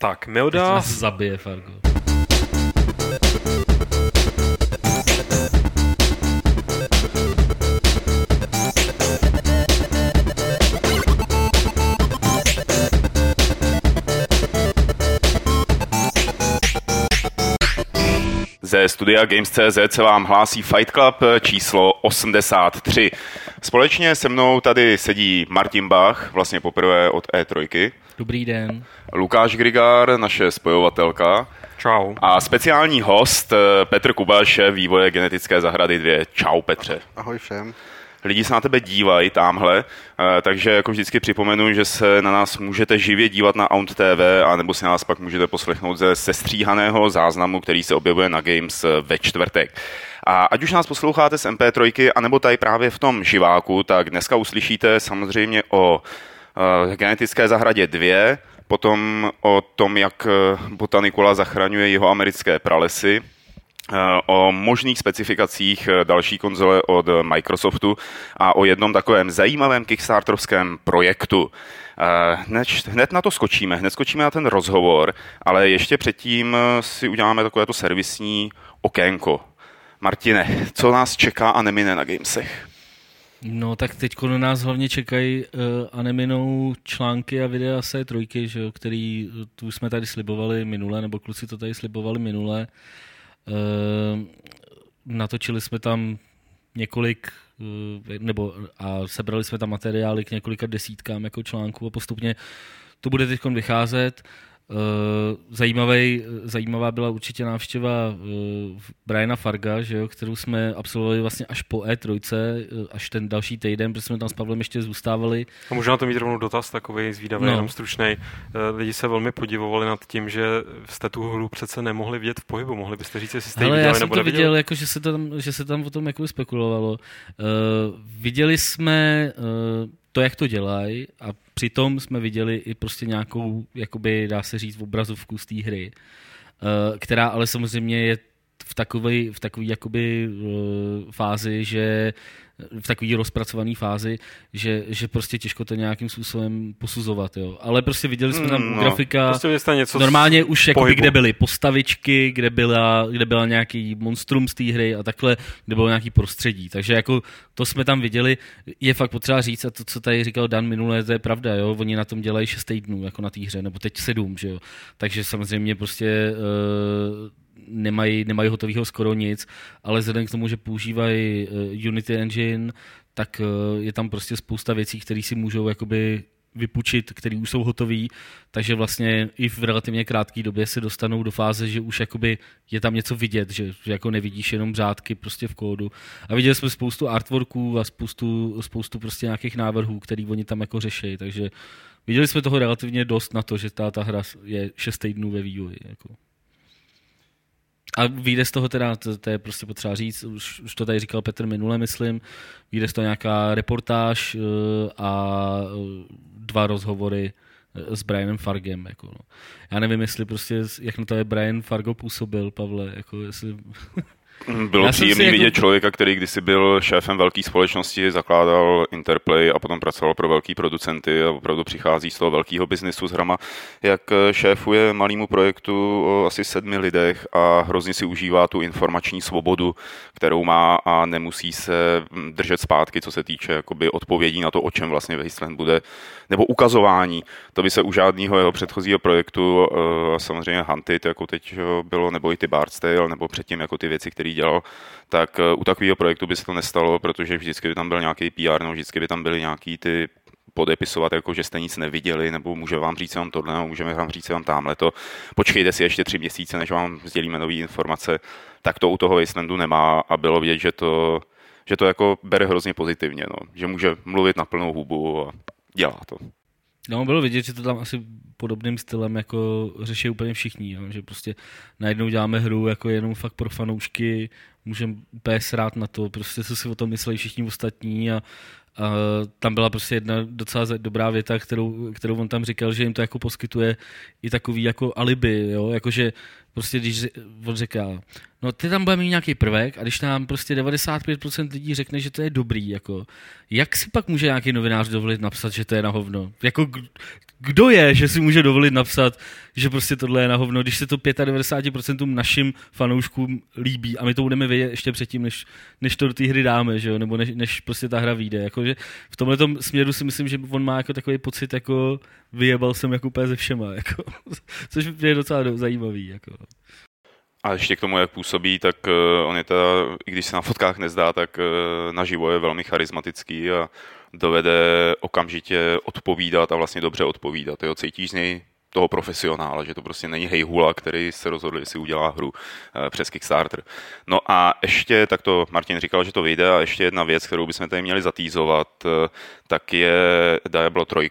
Tak, Milda... Teď nás zabije, Fargo. Ze studia Games.cz se vám hlásí Fight Club číslo 83. Společně se mnou tady sedí Martin Bach, vlastně poprvé od E3. Dobrý den. Lukáš Grigár, naše spojovatelka. Čau. A speciální host eh, Petr Kuba, šéf vývoje genetické zahrady 2. Čau Petře. Ahoj všem. Lidi se na tebe dívají tamhle, eh, takže jako vždycky připomenu, že se na nás můžete živě dívat na Aunt TV, anebo si nás pak můžete poslechnout ze sestříhaného záznamu, který se objevuje na Games eh, ve čtvrtek. A ať už nás posloucháte z MP3, anebo tady právě v tom živáku, tak dneska uslyšíte samozřejmě o uh, genetické zahradě 2, potom o tom, jak botanikula zachraňuje jeho americké pralesy, o možných specifikacích další konzole od Microsoftu a o jednom takovém zajímavém kickstarterovském projektu. Hned, hned na to skočíme, hned skočíme na ten rozhovor, ale ještě předtím si uděláme takové to servisní okénko. Martine, co nás čeká a nemine na Gamesech? No tak teď na nás hlavně čekají uh, a neminou články a videa se trojky, že jo, který tu jsme tady slibovali minule, nebo kluci to tady slibovali minule. Uh, natočili jsme tam několik uh, nebo a sebrali jsme tam materiály k několika desítkám jako článků a postupně to bude teď vycházet. Eh, zajímavý, zajímavá byla určitě návštěva uh, Briana Farga, že jo, kterou jsme absolvovali vlastně až po E3, uh, až ten další týden, protože jsme tam s Pavlem ještě zůstávali. A na to mít rovnou dotaz takový zvídavý, no. jenom stručný. Lidi se velmi podivovali nad tím, že jste tu hru přece nemohli vidět v pohybu. Mohli byste říct, jestli jste ji viděli já jsem nebo to viděl, jako, že, se tam, že se tam o tom jako spekulovalo. Uh, viděli jsme uh, to, jak to dělají a přitom jsme viděli i prostě nějakou, jakoby dá se říct, obrazovku z té hry, uh, která ale samozřejmě je v takové v takový jakoby uh, fázi, že v takové rozpracované fázi, že, že prostě těžko to nějakým způsobem posuzovat. Jo. Ale prostě viděli jsme tam mm, no, grafika, prostě něco normálně už jakoby, kde byly postavičky, kde byla, kde byla nějaký monstrum z té hry a takhle, kde bylo nějaký prostředí. Takže jako to jsme tam viděli, je fakt potřeba říct, a to, co tady říkal Dan minule, to je pravda, jo. oni na tom dělají 6 týdnů, jako na té hře, nebo teď 7, že jo. Takže samozřejmě prostě uh, nemají, nemají hotového skoro nic, ale vzhledem k tomu, že používají uh, Unity Engine, tak uh, je tam prostě spousta věcí, které si můžou jakoby vypučit, které už jsou hotové, takže vlastně i v relativně krátké době se dostanou do fáze, že už jakoby je tam něco vidět, že, že jako nevidíš jenom řádky prostě v kódu. A viděli jsme spoustu artworků a spoustu, spoustu prostě nějakých návrhů, který oni tam jako řeší, takže viděli jsme toho relativně dost na to, že ta, ta hra je 6 týdnů ve vývoji. Jako. A vyjde z toho teda, to, to je prostě potřeba říct, už, už to tady říkal Petr minule, myslím, vyjde z toho nějaká reportáž uh, a uh, dva rozhovory uh, s Brianem Fargem. Jako, no. Já nevím, jestli prostě, jak na to je Brian Fargo působil, Pavle, jako jestli... Bylo příjemné jako... vidět člověka, který kdysi byl šéfem velké společnosti, zakládal Interplay a potom pracoval pro velký producenty a opravdu přichází z toho velkého biznisu s hrama, jak šéfuje malému projektu o asi sedmi lidech a hrozně si užívá tu informační svobodu, kterou má a nemusí se držet zpátky, co se týče jakoby odpovědí na to, o čem vlastně Wasteland bude, nebo ukazování. To by se u žádného jeho předchozího projektu, samozřejmě Hunted, jako teď bylo, nebo i ty Bard's Tale, nebo předtím jako ty věci, které který dělal, tak eh, u takového projektu by se to nestalo, protože vždycky by tam byl nějaký PR, nebo vždycky by tam byly nějaký ty podepisovat, jako že jste nic neviděli, nebo může vám říct vám tohle, nebo můžeme vám říct vám tamhle to. Počkejte si ještě tři měsíce, než vám sdělíme nové informace. Tak to u toho Wastelandu nemá a bylo vidět, že to, že to jako bere hrozně pozitivně, no. že může mluvit na plnou hubu a dělá to. No, bylo vidět, že to tam asi podobným stylem jako řeší úplně všichni, jo? že prostě najednou děláme hru jako jenom fakt pro fanoušky, můžeme úplně srát na to, prostě co si o tom mysleli všichni ostatní a, a tam byla prostě jedna docela dobrá věta, kterou, kterou on tam říkal, že jim to jako poskytuje i takový jako alibi, jo? Jakože prostě když on říká, no ty tam bude mít nějaký prvek a když nám prostě 95% lidí řekne, že to je dobrý, jako, jak si pak může nějaký novinář dovolit napsat, že to je na hovno? Jako, kdo je, že si může dovolit napsat, že prostě tohle je na hovno, když se to 95% našim fanouškům líbí a my to budeme vědět ještě předtím, než, než to do té hry dáme, že jo? nebo než, než prostě ta hra vyjde. Jako, že v tomhle směru si myslím, že on má jako takový pocit, jako vyjebal jsem jako úplně ze všema, jako, což je docela zajímavý. Jako. A ještě k tomu, jak působí, tak uh, on je teda, i když se na fotkách nezdá, tak uh, naživo je velmi charismatický a dovede okamžitě odpovídat a vlastně dobře odpovídat. Jo? Cítíš z něj toho profesionála, že to prostě není hejhula, který se rozhodl, jestli udělá hru uh, přes Kickstarter. No a ještě, tak to Martin říkal, že to vyjde, a ještě jedna věc, kterou bychom tady měli zatýzovat, tak je Diablo 3,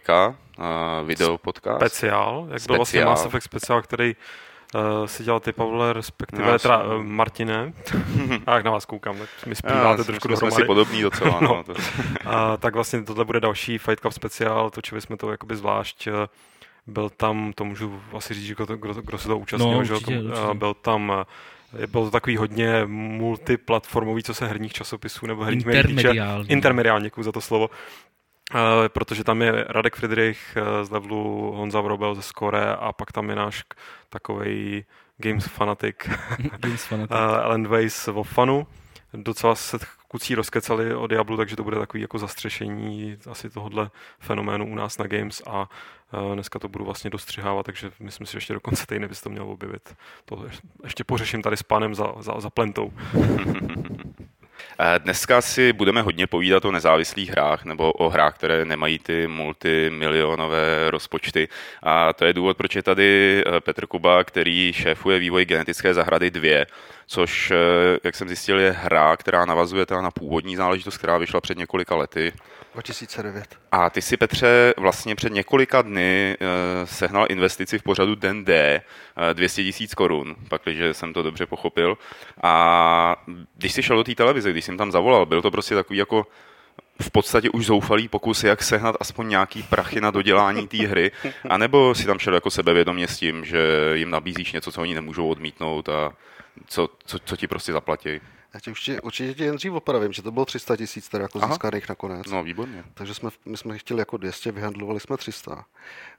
uh, video podcast. Speciál, jak byl vlastně Mass Effect speciál, který uh, si dělal ty, Pavle, respektive no, teda uh, Martine. a jak na vás koukám, tak mi zpíváte trošku do Jsme si podobný docela, no. no. To. a, tak vlastně tohle bude další Fight Cup speciál, točili jsme to jakoby zvlášť. Eh, byl tam, to můžu asi říct, kdo, kdo, kdo se to účastnil, no, že? Určitě, určitě. byl tam bylo to takový hodně multiplatformový, co se herních časopisů nebo herních Intermediální. Intermediální, děkuji za to slovo. Uh, protože tam je Radek Friedrich uh, z levelu Honza Vrobel ze Skore a pak tam je náš takový games fanatik, games fanatik. uh, Alan Weiss o fanu. Docela se kucí rozkecali o Diablu, takže to bude takový jako zastřešení asi tohohle fenoménu u nás na Games a dneska to budu vlastně dostřihávat, takže myslím si, že ještě do konce týdne bys to měl objevit. To ještě pořeším tady s panem za, za, za plentou. Dneska si budeme hodně povídat o nezávislých hrách nebo o hrách, které nemají ty multimilionové rozpočty. A to je důvod, proč je tady eh, Petr Kuba, který šéfuje vývoj genetické zahrady 2, což, eh, jak jsem zjistil, je hra, která navazuje teda na původní záležitost, která vyšla před několika lety. 2009. A ty si, Petře, vlastně před několika dny uh, sehnal investici v pořadu Den D, uh, 200 tisíc korun, pakliže jsem to dobře pochopil. A když jsi šel do té televize, když jsem tam zavolal, byl to prostě takový jako v podstatě už zoufalý pokus, jak sehnat aspoň nějaký prachy na dodělání té hry, anebo si tam šel jako sebevědomě s tím, že jim nabízíš něco, co oni nemůžou odmítnout a co, co, co ti prostě zaplatí. Já tě určitě, určitě tě jen dřív opravím, že to bylo 300 tisíc teda jako získaných nakonec. No, výborně. Takže jsme, my jsme chtěli jako 200, vyhandlovali jsme 300.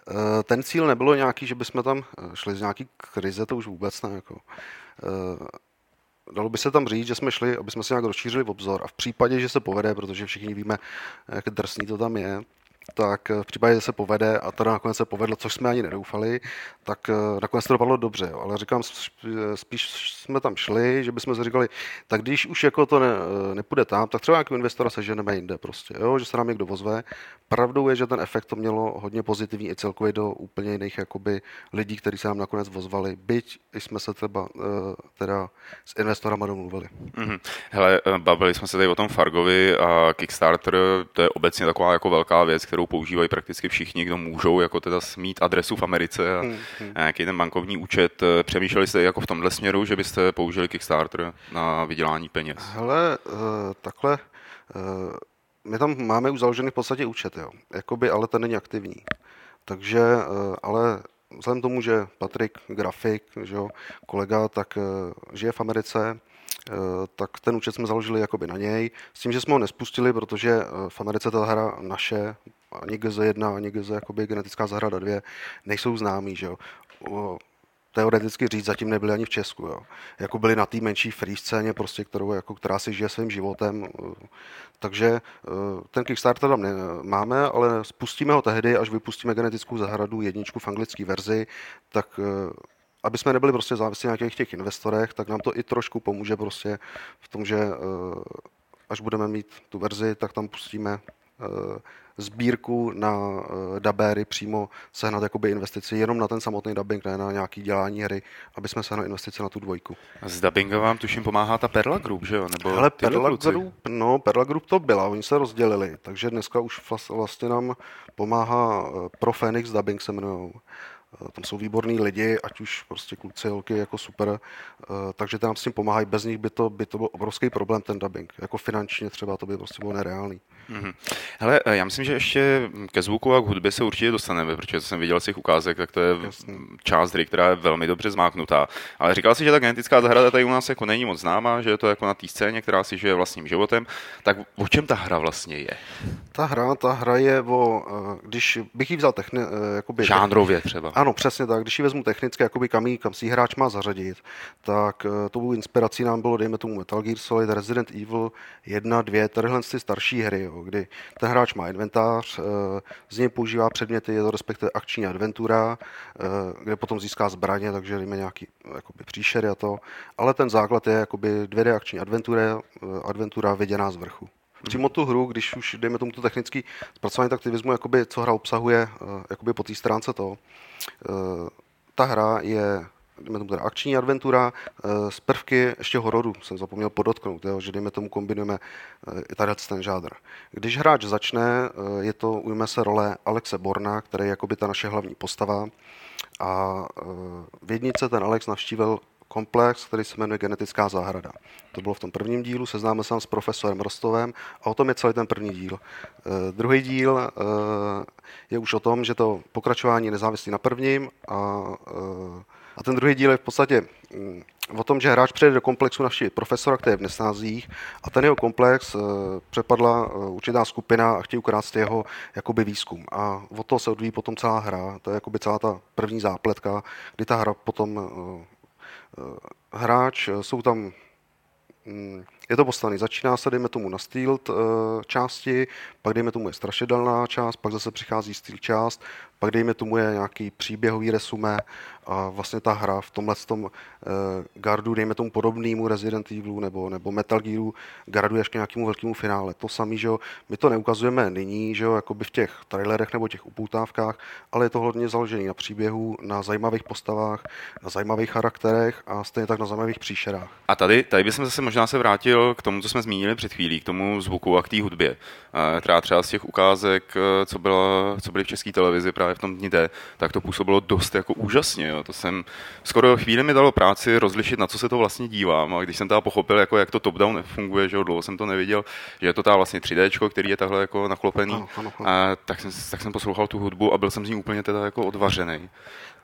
Eh, ten cíl nebylo nějaký, že bychom tam eh, šli z nějaký krize, to už vůbec ne. Jako. Eh, dalo by se tam říct, že jsme šli, aby jsme si nějak rozšířili obzor a v případě, že se povede, protože všichni víme, jak drsný to tam je, tak v případě, že se povede, a teda nakonec se povedlo, což jsme ani nedoufali, tak eh, nakonec to dopadlo dobře. Jo. Ale říkám, spíš jsme tam šli, že bychom si říkali, tak když už jako to ne, eh, nepůjde tam, tak třeba nějakého investora seženeme jinde prostě, jo, že se nám někdo vozve. Pravdou je, že ten efekt to mělo hodně pozitivní i celkově do úplně jiných jakoby, lidí, kteří se nám nakonec vozvali, byť jsme se třeba eh, teda s investorama domluvili. Mm-hmm. Hele, bavili jsme se tady o tom Fargovi a Kickstarter, to je obecně taková jako velká věc, kterou používají prakticky všichni, kdo můžou jako teda mít adresu v Americe a, hmm, hmm. nějaký ten bankovní účet. Přemýšleli jste jako v tomhle směru, že byste použili Kickstarter na vydělání peněz? Hele, uh, takhle, uh, my tam máme už založený v podstatě účet, jo. Jakoby, ale ten není aktivní. Takže, uh, ale vzhledem tomu, že Patrik, grafik, že jo, kolega, tak žije v Americe, tak ten účet jsme založili jakoby na něj, s tím, že jsme ho nespustili, protože v Americe ta hra naše ani GZ1, ani GZ jakoby genetická zahrada 2 nejsou známí, že jo. Teoreticky říct, zatím nebyli ani v Česku, jo. Jako byli na té menší free scéně, prostě, kterou, jako, která si žije svým životem. Takže eh, ten Kickstarter tam ne, máme, ale spustíme ho tehdy, až vypustíme genetickou zahradu jedničku v anglické verzi, tak eh, aby jsme nebyli prostě závislí na těch, těch investorech, tak nám to i trošku pomůže prostě v tom, že eh, až budeme mít tu verzi, tak tam pustíme sbírku na uh, dabéry přímo sehnat jakoby investici jenom na ten samotný dubbing, ne na nějaký dělání hry, aby jsme sehnali investici na tu dvojku. S dubbingem vám tuším pomáhá ta Perla Group, že jo? Nebo Ale Perla kluci? Group, no, Perla Group to byla, oni se rozdělili, takže dneska už vlastně nám pomáhá eh, Pro Phoenix Dubbing se jmenují. Tam jsou výborní lidi, ať už prostě kluci, holky, jako super, takže tam s tím pomáhají, bez nich by to, by to byl obrovský problém ten dubbing, jako finančně třeba to by prostě bylo nereálný. Mm-hmm. Hele, já myslím, že ještě ke zvuku a k hudbě se určitě dostaneme, protože jsem viděl z těch ukázek, tak to je Jasný. část hry, která je velmi dobře zmáknutá. Ale říkal si, že ta genetická zahrada tady u nás jako není moc známá, že je to jako na té scéně, která si žije vlastním životem. Tak o čem ta hra vlastně je? Ta hra, ta hra je o, eh, když bych ji vzal techni, eh, jakoby, Žánrově třeba. Ano, přesně tak. Když ji vezmu technicky, jakoby kam, jí, kam si hráč má zařadit, tak eh, tou inspirací nám bylo, dejme tomu Metal Gear Solid, Resident Evil 1, 2, tadyhle ty starší hry, jo, kdy ten hráč má inventář, z něj používá předměty, je to respektive akční adventura, kde potom získá zbraně, takže dejme nějaký jakoby, příšery a to. Ale ten základ je jakoby 2D akční adventura, adventura viděná z vrchu přímo tu hru, když už dejme tomu to technický zpracování, tak ty vezmu, jakoby, co hra obsahuje eh, jakoby po té stránce toho. Eh, ta hra je dejme tomu teda akční adventura z eh, prvky ještě hororu, jsem zapomněl podotknout, jo, že dejme tomu kombinujeme i tady ten žádr. Když hráč začne, je to, ujme se role Alexe Borna, který je jakoby ta naše hlavní postava a v jednice ten Alex navštívil komplex, který se jmenuje Genetická zahrada. To bylo v tom prvním dílu, seznámil jsem s profesorem Rostovem a o tom je celý ten první díl. Uh, druhý díl uh, je už o tom, že to pokračování nezávislí na prvním a, uh, a ten druhý díl je v podstatě um, o tom, že hráč přijde do komplexu navštívit profesora, který je v nesnázích a ten jeho komplex uh, přepadla uh, určitá skupina a chtějí ukrást jeho jakoby výzkum. A o to se odvíjí potom celá hra. To je jakoby celá ta první zápletka, kdy ta hra potom Eh, hráč, eh, jsou tam mm, je to poslaný. Začíná se, dejme tomu, na steel uh, části, pak dejme tomu je strašidelná část, pak zase přichází steel část, pak dejme tomu je nějaký příběhový resume a vlastně ta hra v tomhle tom uh, gardu, dejme tomu podobnému Resident Evilu nebo, nebo Metal Gearu, gardu až k nějakému velkému finále. To samé, že jo, my to neukazujeme nyní, že jo, jakoby v těch trailerech nebo těch upoutávkách, ale je to hodně založené na příběhu, na zajímavých postavách, na zajímavých charakterech a stejně tak na zajímavých příšerách. A tady, tady bychom zase možná se vrátil k tomu, co jsme zmínili před chvílí, k tomu zvuku a k té hudbě. Třeba třeba z těch ukázek, eh, co, byla, co byly v české televizi právě v tom dní D, tak to působilo dost jako úžasně. Jo. To jsem skoro chvíli mi dalo práci rozlišit, na co se to vlastně dívám. A když jsem teda pochopil, jako jak to top-down funguje, že dlouho jsem to neviděl, že je to ta vlastně 3D, který je takhle jako naklopený, ano, ano, ano. A, tak, jsem, tak jsem poslouchal tu hudbu a byl jsem z ní úplně teda jako odvařený.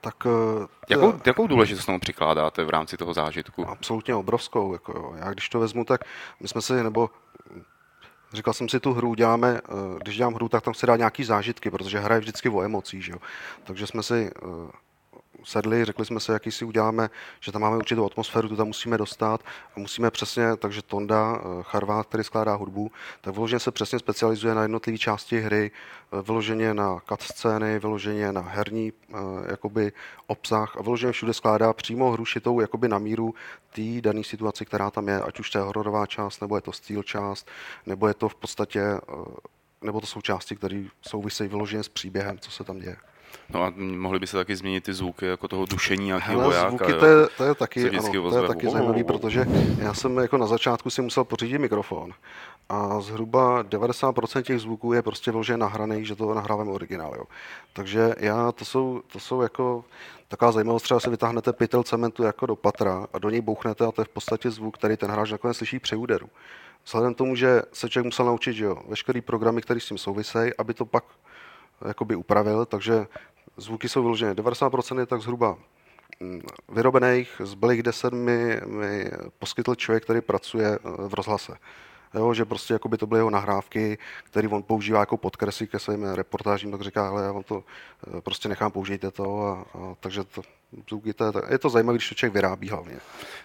Tak, eh, jakou, jakou důležitost tomu přikládáte v rámci toho zážitku? Absolutně obrovskou. Jako jo. Já když to vezmu, tak my jsme si, nebo Říkal jsem si, tu hru děláme, eh, když dělám hru, tak tam se dá nějaký zážitky, protože hra je vždycky o emocích, že jo. Takže jsme si eh, sedli, řekli jsme se, jaký si uděláme, že tam máme určitou atmosféru, tu tam musíme dostat a musíme přesně, takže Tonda, eh, Charvát, který skládá hudbu, tak vyloženě se přesně specializuje na jednotlivé části hry, eh, vyloženě na scény, vyloženě na herní eh, jakoby obsah a vyloženě všude skládá přímo hru šitou jakoby na míru té dané situaci, která tam je, ať už to je hororová část, nebo je to steel část, nebo je to v podstatě nebo to jsou části, které souvisejí vyloženě s příběhem, co se tam děje. No a mohli by se taky změnit ty zvuky, jako toho dušení nějakého vojáka. Zvuky, to je, to je taky, ano, to je taky zajímavý, protože já jsem jako na začátku si musel pořídit mikrofon a zhruba 90% těch zvuků je prostě vložen nahraný, že to nahrávám originál. Jo. Takže já, to jsou, to jsou jako taková zajímavost, třeba si vytáhnete pytel cementu jako do patra a do něj bouchnete a to je v podstatě zvuk, který ten hráč nakonec slyší při úderu. Vzhledem tomu, že se člověk musel naučit, že jo, veškerý programy, které s tím souvisejí, aby to pak jakoby upravil, takže zvuky jsou vyložené. 90% je tak zhruba mm, vyrobených, zbylých 10 mi, mi poskytl člověk, který pracuje eh, v rozhlase. Jo, že prostě jako by to byly jeho nahrávky, které on používá jako podkresy ke svým reportážím, tak říká, ale já vám to eh, prostě nechám, použijte to. A, a, takže to, je, je to zajímavé, když to člověk vyrábí hlavně.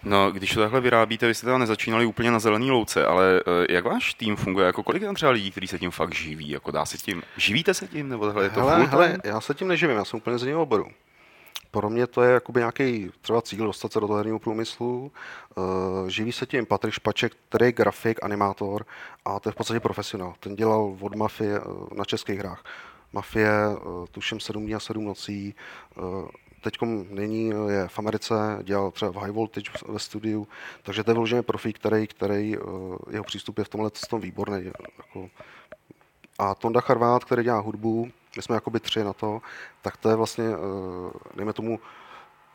No, když to takhle vyrábíte, vy jste teda nezačínali úplně na zelený louce, ale eh, jak váš tým funguje? Jako kolik tam třeba lidí, kteří se tím fakt živí? Jako dá se tím, živíte se tím? Nebo tohle je to hele, hele, já se tím neživím, já jsem úplně z jiného oboru pro mě to je jakoby nějaký třeba cíl dostat se do toho herního průmyslu. Uh, živí se tím Patrik Špaček, který je grafik, animátor a to je v podstatě profesionál. Ten dělal od Mafie uh, na českých hrách. Mafie, uh, tuším 7 dní a 7 nocí. Teď není, je v Americe, dělal třeba v High Voltage ve studiu, takže to je vyloženě profík, který, který jeho přístup je v tomhle tom výborný. Jako. A Tonda Charvát, který dělá hudbu, my jsme jakoby tři na to, tak to je vlastně, dejme tomu,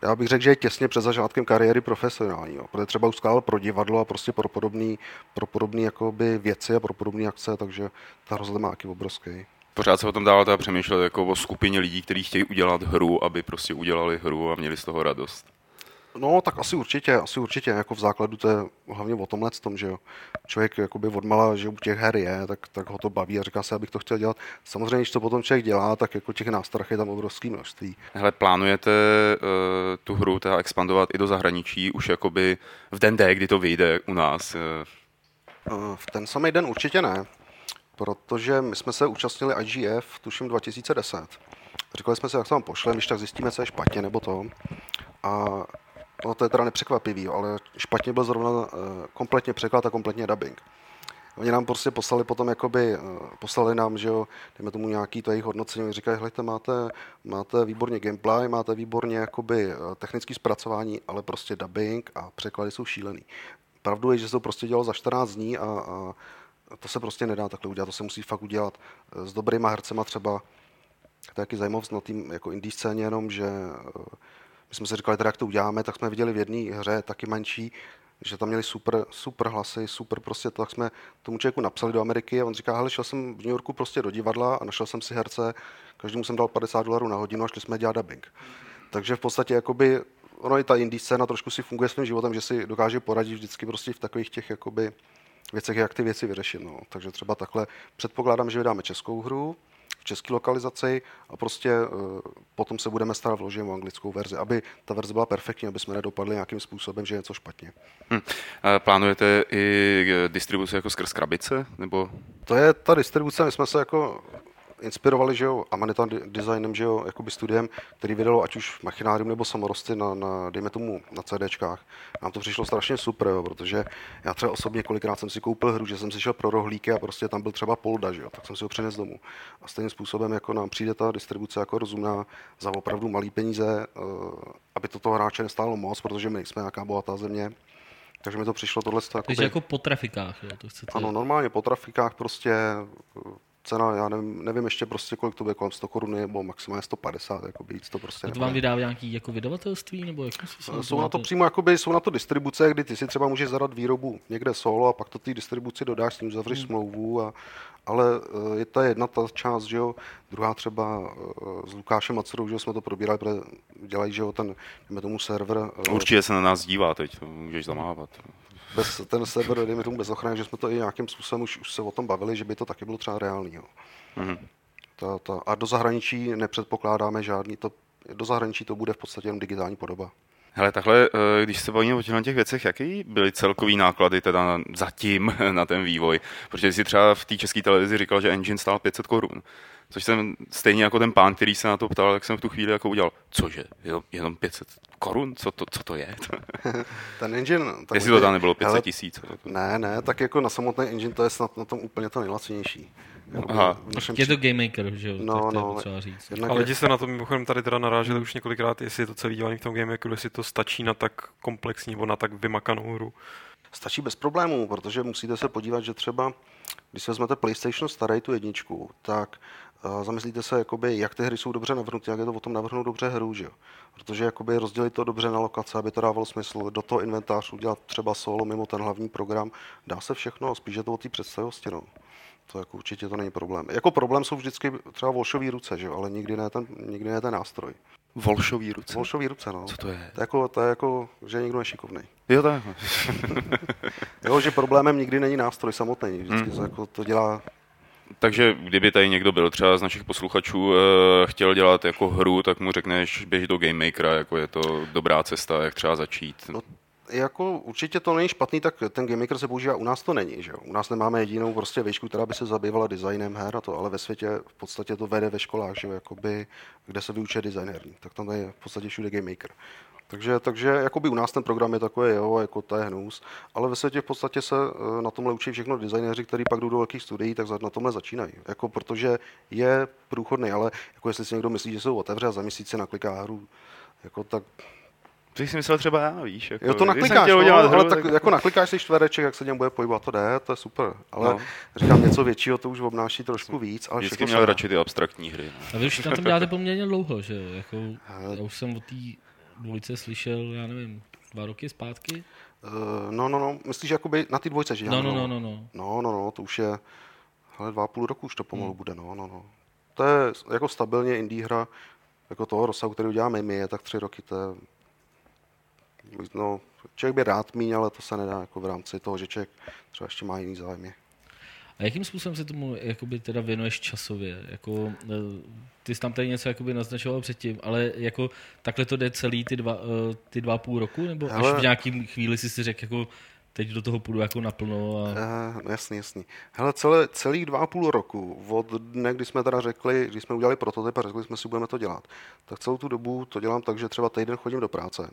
já bych řekl, že je těsně před začátkem kariéry profesionální, jo. protože třeba uskál pro divadlo a prostě pro podobné pro podobný jakoby věci a pro podobné akce, takže ta rozhled má obrovský. Pořád se o tom dál teda přemýšlet jako o skupině lidí, kteří chtějí udělat hru, aby prostě udělali hru a měli z toho radost. No, tak asi určitě, asi určitě, jako v základu to je hlavně o tomhle tom, že jo. Člověk jakoby odmala, že u těch her je, tak, tak ho to baví a říká se, abych to chtěl dělat. Samozřejmě, když to potom člověk dělá, tak jako těch nástrah je tam obrovský množství. Hele, plánujete uh, tu hru teda expandovat i do zahraničí už jakoby v den D, kdy to vyjde u nás? Uh, v ten samý den určitě ne, protože my jsme se účastnili IGF, tuším 2010. Říkali jsme si, jak se vám pošle, když tak zjistíme, co je špatně nebo to. A no to je teda nepřekvapivý, ale špatně byl zrovna uh, kompletně překlad a kompletně dubbing. Oni nám prostě poslali potom, jakoby, uh, poslali nám, že jo, dejme tomu nějaký to jejich hodnocení, oni říkají, hejte, máte, máte výborně gameplay, máte výborně jakoby uh, technické zpracování, ale prostě dubbing a překlady jsou šílený. Pravdu je, že se to prostě dělalo za 14 dní a, a to se prostě nedá takhle udělat, to se musí fakt udělat s dobrýma hercema třeba, to je taky zajímavost na tým jako indie scéně jenom, že my jsme si říkali, teda, jak to uděláme, tak jsme viděli v jedné hře, taky menší, že tam měli super, super hlasy, super prostě, tak jsme tomu člověku napsali do Ameriky a on říká, hele, šel jsem v New Yorku prostě do divadla a našel jsem si herce, každému jsem dal 50 dolarů na hodinu a šli jsme dělat dubbing. Takže v podstatě jakoby, ono i ta indie scéna trošku si funguje svým životem, že si dokáže poradit vždycky prostě v takových těch jakoby věcech, jak ty věci vyřešit. No. Takže třeba takhle předpokládám, že vydáme českou hru, české lokalizaci a prostě uh, potom se budeme starat vložit o anglickou verzi, aby ta verze byla perfektní, aby jsme nedopadli nějakým způsobem, že je něco špatně. Hmm. Plánujete i eh, distribuci jako skrz krabice? Nebo? To je ta distribuce, my jsme se jako inspirovali, že jo, Amanita designem, že jo, jakoby studiem, který vydalo ať už Machinárium nebo Samorosty na, na, dejme tomu, na CDčkách. Nám to přišlo strašně super, jo, protože já třeba osobně kolikrát jsem si koupil hru, že jsem si šel pro rohlíky a prostě tam byl třeba polda, že jo, tak jsem si ho přinesl domů. A stejným způsobem, jako nám přijde ta distribuce jako rozumná za opravdu malý peníze, uh, aby to toho hráče nestálo moc, protože my jsme nějaká bohatá země, takže mi to přišlo tohle. Takže jako po trafikách, jo, to chcete... Ano, normálně po trafikách prostě cena, já nevím, nevím ještě prostě, kolik to bude, kolem 100 korun nebo maximálně 150, jako víc to prostě A to vám vydává nějaký jako vydavatelství, nebo jak si Jsou na to přímo, jakoby, jsou na to distribuce, kdy ty si třeba můžeš zadat výrobu někde solo a pak to té distribuci dodáš, s ním zavřeš hmm. smlouvu a ale eh, je to jedna ta část, že jo, druhá třeba eh, s Lukášem Macerou, že jo, jsme to probírali, protože dělají, že jo, ten, tomu server. Eh, Určitě se na nás dívá teď, můžeš zamávat bez, ten server, dejme tomu bez ochrany, že jsme to i nějakým způsobem už, už se o tom bavili, že by to taky bylo třeba reálný. Jo. Mm-hmm. Ta, ta, a do zahraničí nepředpokládáme žádný, to, do zahraničí to bude v podstatě jen digitální podoba. Hele, takhle, eh, když se bavíme o těch věcech, jaký byly celkový náklady teda zatím na ten vývoj? Protože jsi třeba v té české televizi říkal, že engine stál 500 korun. Což jsem stejně jako ten pán, který se na to ptal, tak jsem v tu chvíli jako udělal, cože, jenom, jenom 500 korun, co to, co to je? ten engine... Tak Jestli to tam nebylo 500 tisíc. Ne, ne, tak jako na samotný engine to je snad na tom úplně to nejlacenější. Aha. Je to Game Maker, že jo? No, no, třeba říct. A lidi se na to mimochodem tady teda naráželi už několikrát, jestli je to celý dělaný v tom Game Makeru, jestli to stačí na tak komplexní nebo na tak vymakanou hru. Stačí bez problémů, protože musíte se podívat, že třeba, když si vezmete PlayStation starý tu jedničku, tak zamyslíte se, jakoby, jak ty hry jsou dobře navrhnuty, jak je to o tom navrhnout dobře hru, že? protože jakoby rozdělit to dobře na lokace, aby to dávalo smysl, do toho inventář udělat třeba solo mimo ten hlavní program, dá se všechno, spíš je to o té představivosti. No. To jako určitě to není problém. Jako problém jsou vždycky třeba volšový ruce, že? ale nikdy ne, ten, nikdy ne ten nástroj. Volšový ruce? Volšový ruce, no. Co to je? To je jako, to je jako že je někdo nešikovný. Jo, je. jo, že problémem nikdy není nástroj samotný. Vždycky hmm. to, jako, to dělá takže kdyby tady někdo byl třeba z našich posluchačů, e, chtěl dělat jako hru, tak mu řekneš, běž do Game Makera, jako je to dobrá cesta, jak třeba začít. No, jako určitě to není špatný, tak ten Game Maker se používá, u nás to není, že U nás nemáme jedinou prostě výšku, která by se zabývala designem her a to, ale ve světě v podstatě to vede ve školách, že jakoby, kde se vyučuje designer, tak tam je v podstatě všude Game Maker. Takže, takže jakoby u nás ten program je takový, jo, jako to je hnus, ale ve světě v podstatě se eh, na tomhle učí všechno designéři, kteří pak jdou do velkých studií, tak na tomhle začínají. Jako protože je průchodný, ale jako jestli si někdo myslí, že se otevře a za měsíc se nakliká hru, jako tak To jsi myslel třeba já, víš. Jako, jo, to naklikáš, no, ale hru, tak, tak, jako naklikáš si čtvereček, jak se něm bude pohybovat, to jde, to je super. Ale no. říkám, něco většího to už obnáší trošku víc. Ale Vždycky měl radši ty abstraktní hry. No. A vy už tam to děláte poměrně dlouho, že jo? Jako, já už jsem o té dvojce slyšel, já nevím, dva roky zpátky. Uh, no, no, no, myslíš jakoby na ty dvojce, že no, no, no, no, no. No, no, no, to už je, hele, dva a půl roku už to pomalu hmm. bude, no, no, no. To je jako stabilně indie hra, jako toho rozsahu, který uděláme my, je tak tři roky, to je, no, člověk by rád míň, ale to se nedá jako v rámci toho, že člověk třeba ještě má jiný zájmy. A jakým způsobem se tomu jakoby teda věnuješ časově? Jako, eh, ty jsi tam tady něco jakoby naznačoval předtím, ale jako takhle to jde celý ty dva, eh, ty dva půl roku? Nebo Hele, až v nějakým chvíli si si řekl, jako teď do toho půjdu jako naplno? A... Uh, jasný, jasný. Hele, celé, celých dva a půl roku, od dne, kdy jsme teda řekli, když jsme udělali prototyp a řekli jsme si, budeme to dělat, tak celou tu dobu to dělám tak, že třeba týden chodím do práce.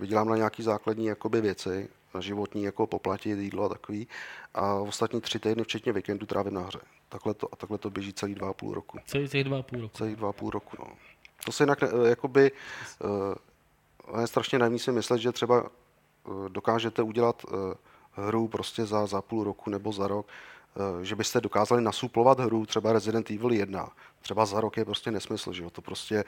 Vydělám na nějaký základní jakoby věci, životní, jako poplatit, jídlo a takový. A ostatní tři týdny, včetně víkendu, trávím na hře. Takhle to, a takhle to běží celý dva a půl roku. Celý těch dva a půl roku. Celý dva a půl roku, no. To se jinak, jakoby, uh, je strašně naivní si myslet, že třeba uh, dokážete udělat uh, hru prostě za, za půl roku nebo za rok, uh, že byste dokázali nasuplovat hru, třeba Resident Evil 1. Třeba za rok je prostě nesmysl, že jo? To prostě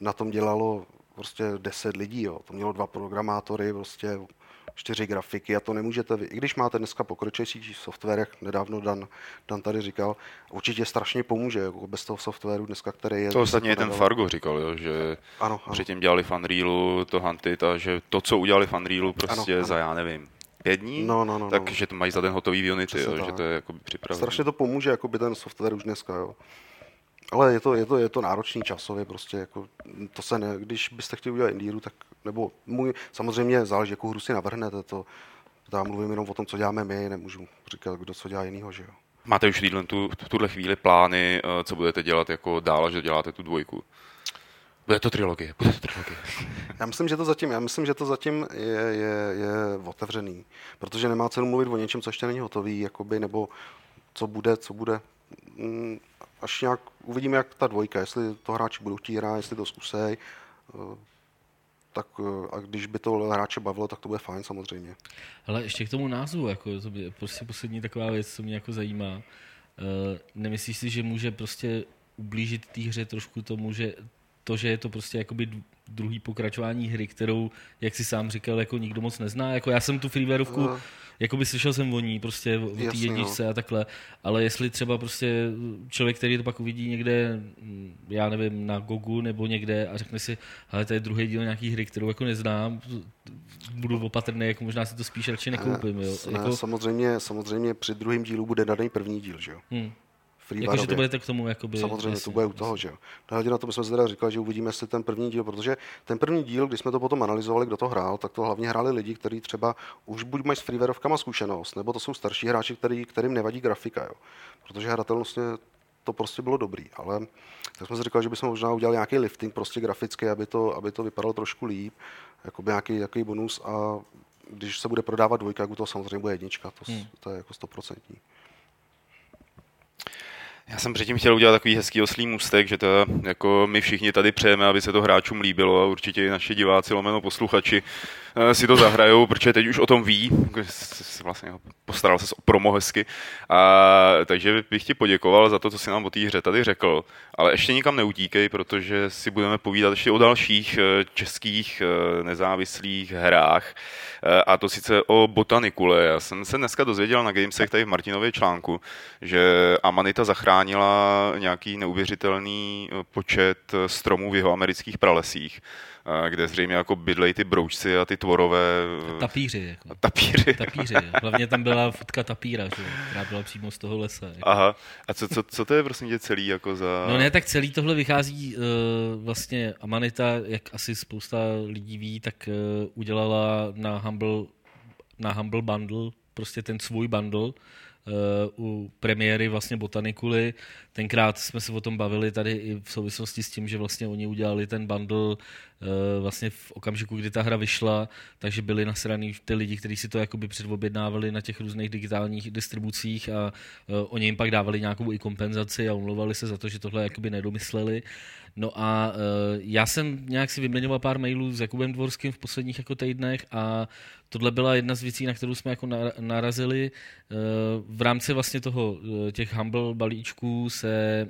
na tom dělalo prostě 10 lidí, jo. To mělo dva programátory, prostě čtyři grafiky a to nemůžete vy. I když máte dneska pokročilejší software, jak nedávno Dan, Dan tady říkal, určitě strašně pomůže jako bez toho softwaru dneska, který je... To ostatně ten Fargo říkal, jo, že ano, ano. předtím dělali v Unrealu to Hunted a že to, co udělali v Unrealu prostě ano, ano. za, já nevím, pět dní, no, no, no, takže no. to mají za den hotový v Unity, jo, že to je jako připravené. Strašně to pomůže jako by ten software už dneska, jo. Ale je to, je to, je to náročný časově, prostě jako, to se ne, když byste chtěli udělat indíru, tak, nebo můj, samozřejmě záleží, jakou hru si navrhnete, to, já mluvím jenom o tom, co děláme my, nemůžu říkat, kdo co dělá jinýho, že jo. Máte už v, tu, v tuhle chvíli plány, eh, co budete dělat jako dál, že děláte tu dvojku? Bude to trilogie, bude to trilogie. Já myslím, že to zatím, já myslím, že to zatím je, je, je otevřený, protože nemá cenu mluvit o něčem, co ještě není hotový, jakoby, nebo co bude, co bude. Až nějak uvidíme, jak ta dvojka, jestli to hráči budou chtít hrát, jestli to zkusej, eh, tak eh, a když by to hráče bavilo, tak to bude fajn samozřejmě. Ale ještě k tomu názvu, jako to je prostě poslední taková věc, co mě jako zajímá. Uh, nemyslíš si, že může prostě ublížit té hře trošku tomu, že to, že je to prostě jakoby druhý pokračování hry, kterou, jak si sám říkal, jako nikdo moc nezná. Jako já jsem tu freewareovku, uh, jakoby slyšel jsem o ní, prostě o té jedničce no. a takhle, ale jestli třeba prostě člověk, který to pak uvidí někde, já nevím, na Gogu nebo někde a řekne si, ale to je druhý díl nějaký hry, kterou jako neznám, budu opatrný, jako možná si to spíš radši nekoupím. Jo. Ne, jako... samozřejmě, samozřejmě při druhém dílu bude daný první díl, že jo? Hmm. Jakože to budete k tomu jakoby... Samozřejmě, jasný, to bude u toho, že jo. Nehledě na to bychom teda říkali, že uvidíme si ten první díl, protože ten první díl, když jsme to potom analyzovali, kdo to hrál, tak to hlavně hráli lidi, kteří třeba už buď mají s freewareovkama zkušenost, nebo to jsou starší hráči, který, kterým nevadí grafika, jo. Protože hratelnostně to prostě bylo dobrý, ale tak jsme si říkali, že bychom možná udělali nějaký lifting prostě grafický, aby to, aby to vypadalo trošku líp, jako nějaký, nějaký bonus a když se bude prodávat dvojka, jak u toho samozřejmě bude jednička, to, hmm. to je jako stoprocentní. Já jsem předtím chtěl udělat takový hezký oslý mustek, že to jako my všichni tady přejeme, aby se to hráčům líbilo a určitě i naši diváci, lomeno posluchači eh, si to zahrajou, protože teď už o tom ví, vlastně postaral se o promo hezky. A, takže bych ti poděkoval za to, co jsi nám o té hře tady řekl, ale ještě nikam neutíkej, protože si budeme povídat ještě o dalších eh, českých eh, nezávislých hrách, a to sice o botanikule. Já jsem se dneska dozvěděl na Gamesech tady v Martinově článku, že Amanita zachránila nějaký neuvěřitelný počet stromů v jeho amerických pralesích kde zřejmě jako bydlej ty broučci a ty tvorové... Tapíři. Jako. Tapíři. Tapíři. Hlavně tam byla fotka tapíra, že? která byla přímo z toho lesa. Jako. Aha. A co, co, co to je prostě tě celý jako za... No ne, tak celý tohle vychází uh, vlastně Amanita, jak asi spousta lidí ví, tak uh, udělala na Humble, na Humble Bundle prostě ten svůj bundle, u premiéry vlastně Botanikuly. Tenkrát jsme se o tom bavili tady i v souvislosti s tím, že vlastně oni udělali ten bundle uh, vlastně v okamžiku, kdy ta hra vyšla, takže byli nasraný ty lidi, kteří si to jakoby předobjednávali na těch různých digitálních distribucích a oni jim pak dávali nějakou i kompenzaci a omlouvali se za to, že tohle jakoby nedomysleli. No a já jsem nějak si vyměňoval pár mailů s Jakubem Dvorským v posledních jako týdnech a tohle byla jedna z věcí, na kterou jsme jako narazili. Uh, v rámci vlastně toho uh, těch Humble balíčků se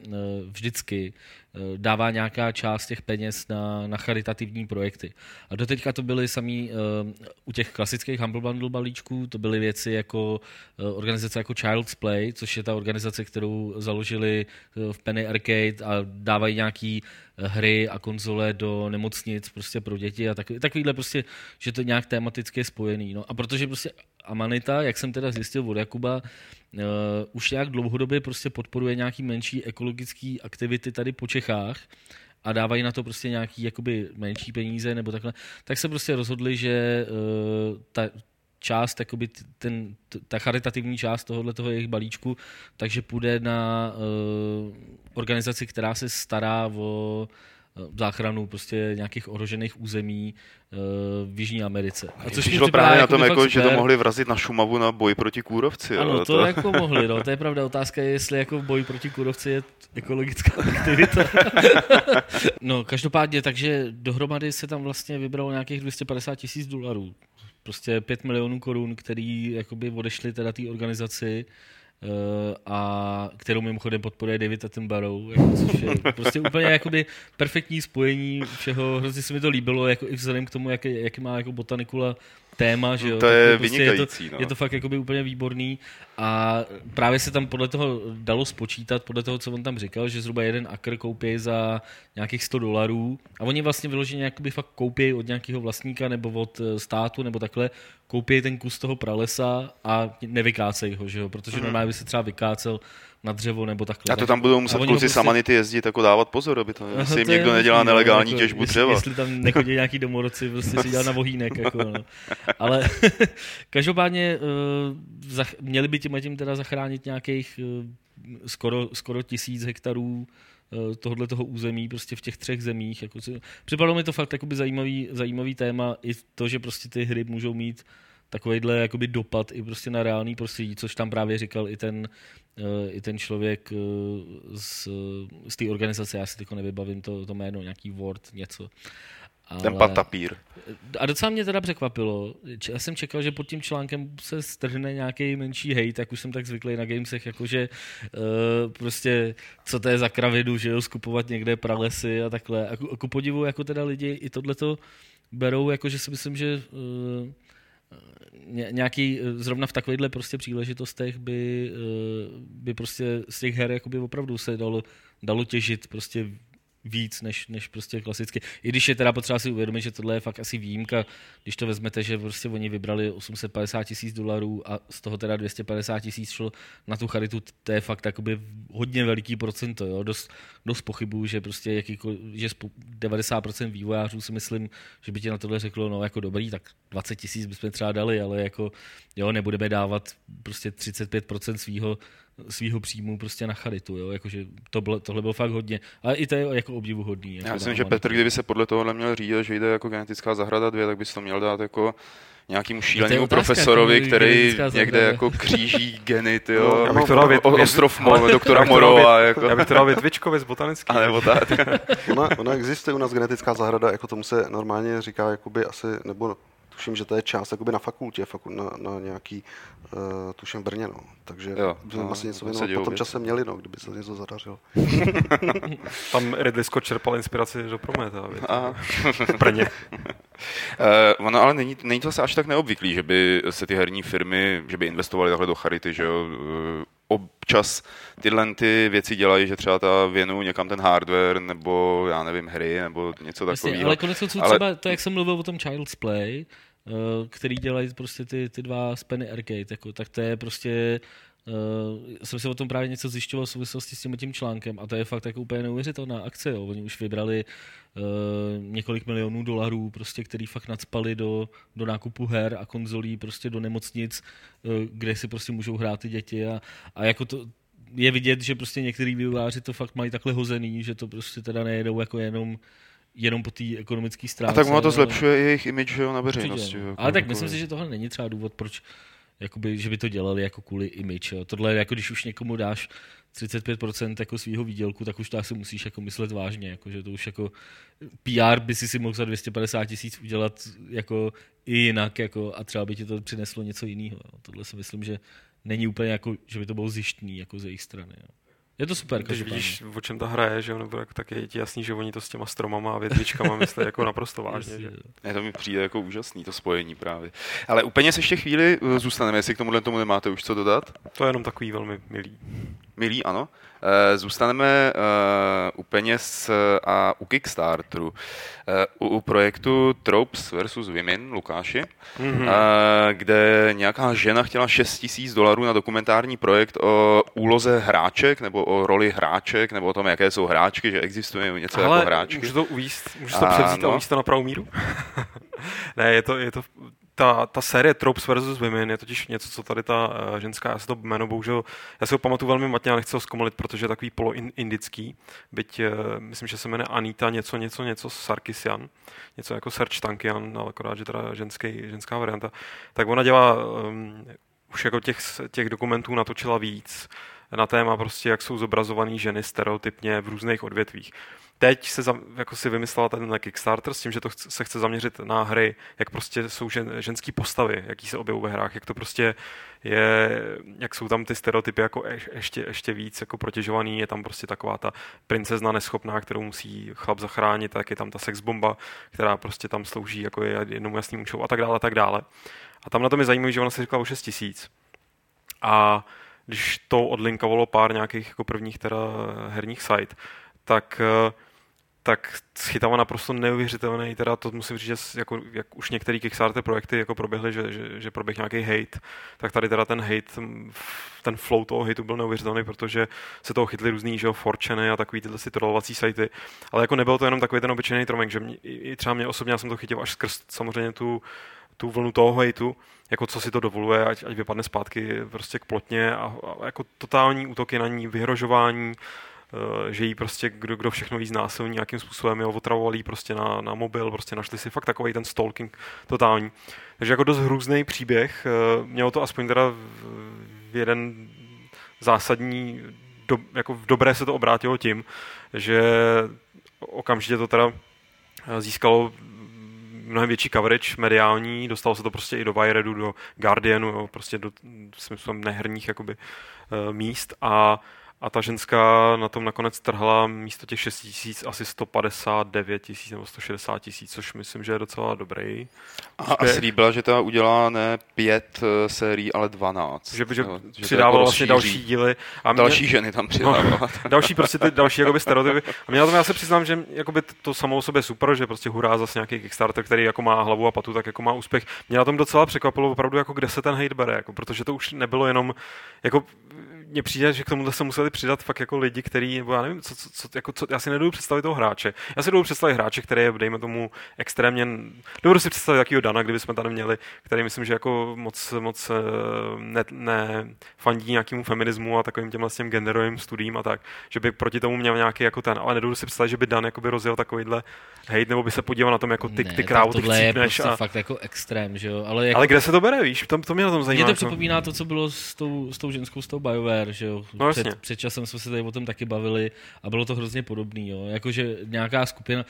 vždycky Eh, dává nějaká část těch peněz na, na charitativní projekty. A doteďka to byly samý, u těch klasických Humble Bundle balíčků, to byly věci jako organizace jako Child's Play, což je ta organizace, kterou založili v Penny Arcade a dávají nějaký hry a konzole do nemocnic prostě pro děti a takový, takovýhle prostě, že to nějak tematicky je spojený. No a protože prostě Amanita, jak jsem teda zjistil od Jakuba, uh, už nějak dlouhodobě prostě podporuje nějaký menší ekologické aktivity tady po Čechách a dávají na to prostě nějaký jakoby menší peníze nebo takhle, tak se prostě rozhodli, že uh, ta, část, jakoby ten, ta charitativní část tohohle toho jejich balíčku, takže půjde na uh, organizaci, která se stará o záchranu prostě nějakých ohrožených území uh, v Jižní Americe. A což šlo právě na tom, jako, že to mohli vrazit na Šumavu na boj proti kůrovci. Ano, to, to jako mohli, no, to je pravda. Otázka je, jestli jako boj proti kůrovci je ekologická aktivita. no, každopádně, takže dohromady se tam vlastně vybralo nějakých 250 tisíc dolarů. Prostě 5 milionů korun, který jakoby odešli teda té organizaci Eh, a kterou mimochodem podporuje David Attenborough, jako, což je prostě úplně jakoby perfektní spojení všeho, hrozně se mi to líbilo, jako i vzhledem k tomu, jak, jak má jako botanikula téma, že jo. To je prostě vynikající, je to, no. je to fakt jakoby úplně výborný a právě se tam podle toho dalo spočítat, podle toho, co on tam říkal, že zhruba jeden akr koupí za nějakých 100 dolarů a oni vlastně vyloženě jakoby fakt koupí od nějakého vlastníka nebo od eh, státu nebo takhle, koupí ten kus toho pralesa a nevykácej ho, že jo, protože mm. normálně by se třeba vykácel na dřevo nebo takhle. A to tam budou muset kluci prostě... samanity jezdit jako dávat pozor, aby to, jestli jim někdo nedělá no, nelegální jako, těžbu jestli, dřeva. Jestli tam nechodí nějaký domorodci, prostě si dělat na vohýnek. Jako, no. Ale každopádně uh, zach, měli by tím tím teda zachránit nějakých uh, skoro, skoro tisíc hektarů uh, tohohle toho území prostě v těch třech zemích. Jako, připadalo mi to fakt zajímavý, zajímavý téma i to, že prostě ty hry můžou mít takovýhle jakoby dopad i prostě na reálný prostředí, což tam právě říkal i ten, uh, i ten člověk uh, z, z té organizace, já si teď nevybavím to, to jméno, nějaký Word, něco. Ale... Ten patapír. A docela mě teda překvapilo. Já jsem čekal, že pod tím článkem se strhne nějaký menší hate, tak už jsem tak zvyklý na gamesech, jakože uh, prostě co to je za kravidu, že jo, skupovat někde pralesy a takhle. A ku, ku podivu, jako teda lidi i tohleto berou, jakože si myslím, že uh, nějaký, eh, zrovna v takovýchhle prostě příležitostech by, eh, by prostě z těch her jakoby opravdu se dalo, dalo těžit prostě víc než, než prostě klasicky. I když je teda potřeba si uvědomit, že tohle je fakt asi výjimka, když to vezmete, že prostě oni vybrali 850 tisíc dolarů a z toho teda 250 tisíc šlo na tu charitu, to je fakt jakoby hodně veliký procento, jo? Dost, dost pochybuju, že prostě jakýko, že 90% vývojářů si myslím, že by ti na tohle řeklo, no jako dobrý, tak 20 tisíc bychom třeba dali, ale jako jo, nebudeme dávat prostě 35% svýho svého příjmu prostě na charitu, jo? Jakože to bylo, tohle bylo fakt hodně. Ale i to je jako obdivuhodný. Jako Já myslím, že Petr, kdyby se podle toho neměl řídit, že jde jako genetická zahrada dvě, tak bys to měl dát jako nějakému šílenému profesorovi, který někde jako kříží geny, jo. No, to dal ostrov Mo, doktora Morova. Jako. Já bych to dal Větvičkovi z botanický. A nebo tak. ona, ona, existuje u nás genetická zahrada, jako tomu se normálně říká, jakoby asi, nebo tuším, že to je část jakoby na fakultě, fakult, na, na nějaký, uh, tuším v Brně, no. Takže jo, no, asi něco věnovat po tom čase měli, no, kdyby se něco zadařilo. Tam Ridley Scott čerpal inspiraci do Prometa, v Brně. Uh, ono ale není, není to asi až tak neobvyklý, že by se ty herní firmy, že by investovaly takhle do charity, že jo, uh, občas tyhle ty věci dělají, že třeba ta věnují někam ten hardware, nebo já nevím, hry, nebo něco takového. Ale konec konců ale... třeba to, jak jsem mluvil o tom Child's Play, eh, který dělají prostě ty, ty dva Spenny Arcade, jako, tak to je prostě Uh, jsem si o tom právě něco zjišťoval v souvislosti s tím, tím článkem a to je fakt jako úplně neuvěřitelná akce. Jo. Oni už vybrali uh, několik milionů dolarů, prostě, který fakt nadspali do, do nákupu her a konzolí, prostě do nemocnic, uh, kde si prostě můžou hrát ty děti a, a jako to, je vidět, že prostě některý vývojáři to fakt mají takhle hozený, že to prostě teda nejedou jako jenom jenom po té ekonomické stránce. A tak ono to zlepšuje jejich image jo, na veřejnosti. Jo. Ale tak myslím si, že tohle není třeba důvod, proč jakoby, že by to dělali jako kvůli image. Jo. Tohle jako když už někomu dáš 35% jako svého výdělku, tak už to asi musíš jako myslet vážně, jako, že to už jako PR by si si mohl za 250 tisíc udělat jako i jinak jako, a třeba by ti to přineslo něco jiného. Tohle si myslím, že není úplně jako, že by to bylo zjištný jako z jejich strany. Jo. Je to super. Když vidíš, o čem ta hra je, že nebo jako, tak je ti jasný, že oni to s těma stromama a větvičkama myslí jako naprosto vážně. že? Ne, to mi přijde jako úžasný, to spojení právě. Ale úplně se ještě chvíli eh, zůstaneme, jestli k tomuhle tomu nemáte už co dodat. To je jenom takový velmi milý. Milý, ano. Eh, zůstaneme uh, u peněz a u Kickstarteru. U, projektu Tropes versus Women, Lukáši, mm-hmm. kde nějaká žena chtěla 6 tisíc dolarů na dokumentární projekt o úloze hráček, nebo o roli hráček, nebo o tom, jaké jsou hráčky, že existuje něco Ale jako hráčky. Můžu to uvíst, můžu to převzít no. a uvíst to na pravou míru? ne, je to, je to ta, ta série Tropes vs. Women je totiž něco, co tady ta uh, ženská, já si to jméno bohužel, já si ho pamatuju velmi matně a nechci ho zkomolit, protože je takový polo-indický, byť uh, myslím, že se jmenuje Anita něco, něco, něco Sarkisian, něco jako Serge Tankian, ale akorát, že teda ženský, ženská varianta, tak ona dělá um, už jako těch, těch dokumentů natočila víc na téma prostě, jak jsou zobrazované ženy stereotypně v různých odvětvích teď se jako si vymyslela ten Kickstarter s tím, že to se chce zaměřit na hry, jak prostě jsou žen, ženský postavy, jaký se objevují ve hrách, jak to prostě je, jak jsou tam ty stereotypy jako ještě, ještě víc jako protěžovaný, je tam prostě taková ta princezna neschopná, kterou musí chlap zachránit, tak je tam ta sexbomba, která prostě tam slouží jako je jednomu jasným účelu a tak dále, a tak dále. A tam na tom je zajímavé, že ona se říkala o 6 tisíc. A když to odlinkovalo pár nějakých jako prvních teda herních site, tak uh, tak schytává naprosto neuvěřitelný, teda to musím říct, že jako, jak už některé Kickstarter projekty jako proběhly, že, že, že proběh nějaký hate, tak tady teda ten hate, ten flow toho hateu byl neuvěřitelný, protože se toho chytli různý, že jo, forčeny a takový tyhle si trolovací sajty, ale jako nebyl to jenom takový ten obyčejný tromek, že mě, i třeba mě osobně, já jsem to chytil až skrz samozřejmě tu, tu vlnu toho hateu, jako co si to dovoluje, ať, ať vypadne zpátky prostě k plotně a, a jako totální útoky na ní, vyhrožování, Eh, že jí prostě kdo, kdo všechno jí znásilní nějakým způsobem, jo, otravovali prostě na, na mobil, prostě našli si fakt takový ten stalking totální. Takže jako dost hrůzný příběh, eh, mělo to aspoň teda jeden zásadní, do, jako v dobré se to obrátilo tím, že okamžitě to teda eh, získalo mnohem větší coverage mediální, dostalo se to prostě i do Wiredu, do Guardianu, jo, prostě do smyslu neherních jakoby, míst a a ta ženská na tom nakonec trhla místo těch 6 tisíc asi 159 tisíc nebo 160 tisíc, což myslím, že je docela dobrý. A, a slíbila, že ta udělá ne pět uh, sérií, ale 12. Že, že, no, že přidával jako vlastně další díly. A mě, další ženy tam přidával. No, další prostě ty další jakoby stereotypy. A mě na tom já se přiznám, že jakoby to samo o sobě super, že prostě hurá zase nějaký Kickstarter, který jako má hlavu a patu, tak jako má úspěch. Mě na tom docela překvapilo opravdu, jako kde se ten hate bere, jako, protože to už nebylo jenom, jako mně přijde, že k tomu se museli přidat fakt jako lidi, kteří, nebo já nevím, co, co, co, jako, co, já si nedovedu představit toho hráče. Já si dovedu představit hráče, který je, dejme tomu, extrémně, dovedu si představit takového Dana, kdyby jsme tady měli, který myslím, že jako moc, moc eh, ne, ne fandí nějakému feminismu a takovým těm genderovým studiím a tak, že by proti tomu měl nějaký jako ten, ale nedovedu si představit, že by Dan jako by rozjel takovýhle hate, nebo by se podíval na tom, jako ty, ne, ty krávo, ty je prostě a... fakt jako extrém, že jo? Ale, jako... ale kde se to bere, víš? To, to mě na tom zajímá. Mě to jako- připomíná to, co bylo s tou, s tou ženskou, s tou BioWare, že jo? No, před, před, časem jsme se tady o tom taky bavili a bylo to hrozně podobný, jo? Jakože nějaká skupina,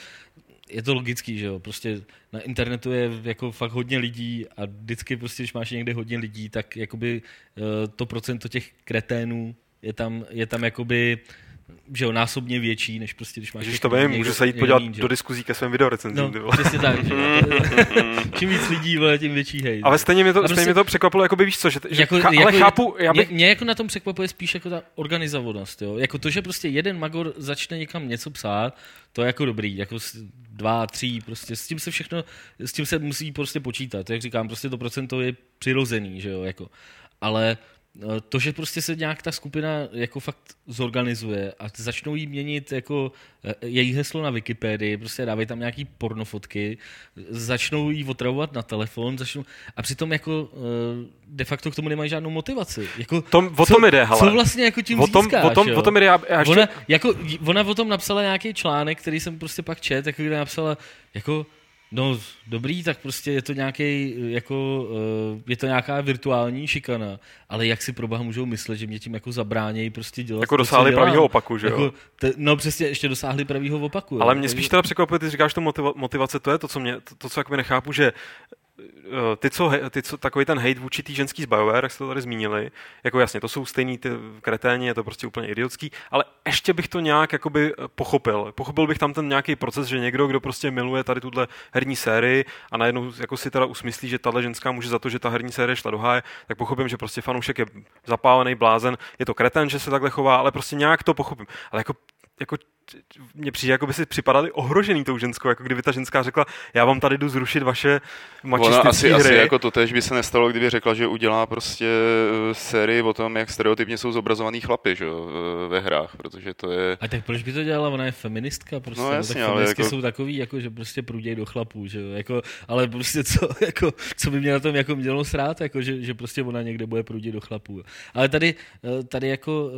je to logický, že jo, prostě na internetu je jako fakt hodně lidí a vždycky prostě, když máš někde hodně lidí, tak jakoby eh, to procento těch kreténů je tam, je tam jakoby že jo, násobně větší, než prostě, když máš... Když to vím, můžu se jít podívat jiný, do diskuzí ke svým videorecenzím. No, přesně tak. Že Čím víc lidí, vole, tím větší hej. Ale stejně mě to, prostě, stejně mě to překvapilo, jako by víš co, že, že jako, ch- ale jako, chápu... Já bych... mě, mě, jako na tom překvapuje spíš jako ta organizovanost, jo. Jako to, že prostě jeden magor začne někam něco psát, to je jako dobrý, jako dva, tři, prostě s tím se všechno, s tím se musí prostě počítat, jak říkám, prostě to procento je přirozený, že jo, jako. Ale to, že prostě se nějak ta skupina jako fakt zorganizuje a začnou jí měnit jako eh, její heslo na Wikipedii, prostě dávají tam nějaký pornofotky, začnou jí otravovat na telefon, začnou, a přitom jako eh, de facto k tomu nemají žádnou motivaci. Jako, tom, o tom co, jde, hele. Co vlastně jako tím o tom, získáš, o tom, jo? o tom jde, já, já ještě... ona, jako, ona o tom napsala nějaký článek, který jsem prostě pak čet, jako kde napsala, jako No, dobrý, tak prostě je to nějaký, jako, uh, je to nějaká virtuální šikana, ale jak si pro boha můžou myslet, že mě tím jako zabránějí prostě dělat Jako dosáhli pravýho opaku, že jako, jo? Te, no přesně, ještě dosáhli pravýho opaku. Ale mě spíš teda překvapuje, ty říkáš to motivace, to je to, co mě, to, to co jako nechápu, že Eh, ty, co, ty, co, takový ten hate vůči té ženský z BioWare, jak jste to tady zmínili, jako jasně, to jsou stejný ty kreténi, je to prostě úplně idiotský, ale ještě bych to nějak jakoby eh, pochopil. Pochopil bych tam ten nějaký proces, že někdo, kdo prostě miluje tady tuhle herní sérii a najednou jako si teda usmyslí, že tahle ženská může za to, že ta herní série šla do háje, tak pochopím, že prostě fanoušek je zapálený blázen, je to kreten, že se takhle chová, ale prostě nějak to pochopím. Ale jako jako mně přijde, jako by si připadali ohrožený tou ženskou, jako kdyby ta ženská řekla, já vám tady jdu zrušit vaše mačistické asi, hry. Asi jako to tež by se nestalo, kdyby řekla, že udělá prostě eh, sérii o tom, jak stereotypně jsou zobrazovaný chlapy že, eh, ve hrách, protože to je... A tak proč by to dělala? Ona je feministka prostě. No, jasně, tak feministky jako... jsou takový, jako, že prostě průdějí do chlapů, že jo? Jako, ale prostě co, jako, co by mě na tom jako mělo srát, jako, že, že prostě ona někde bude průdět do chlapů. Ale tady, eh, tady jako,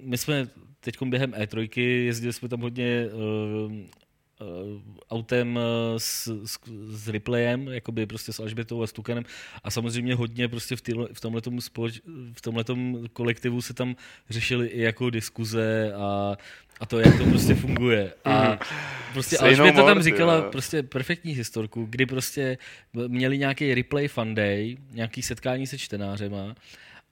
my jsme teď během E3 jezdili jsme tam hodně uh, uh, autem s, s, s replayem, jakoby prostě s Alžbětou a Stukanem a samozřejmě hodně prostě v, týhle, v tomhletom, společ, v tomhletom kolektivu se tam řešily i jako diskuze a, a to, jak to prostě funguje. A mhm. prostě Alžběta tam říkala prostě perfektní historku, kdy prostě měli nějaký replay fun day, nějaký setkání se čtenářema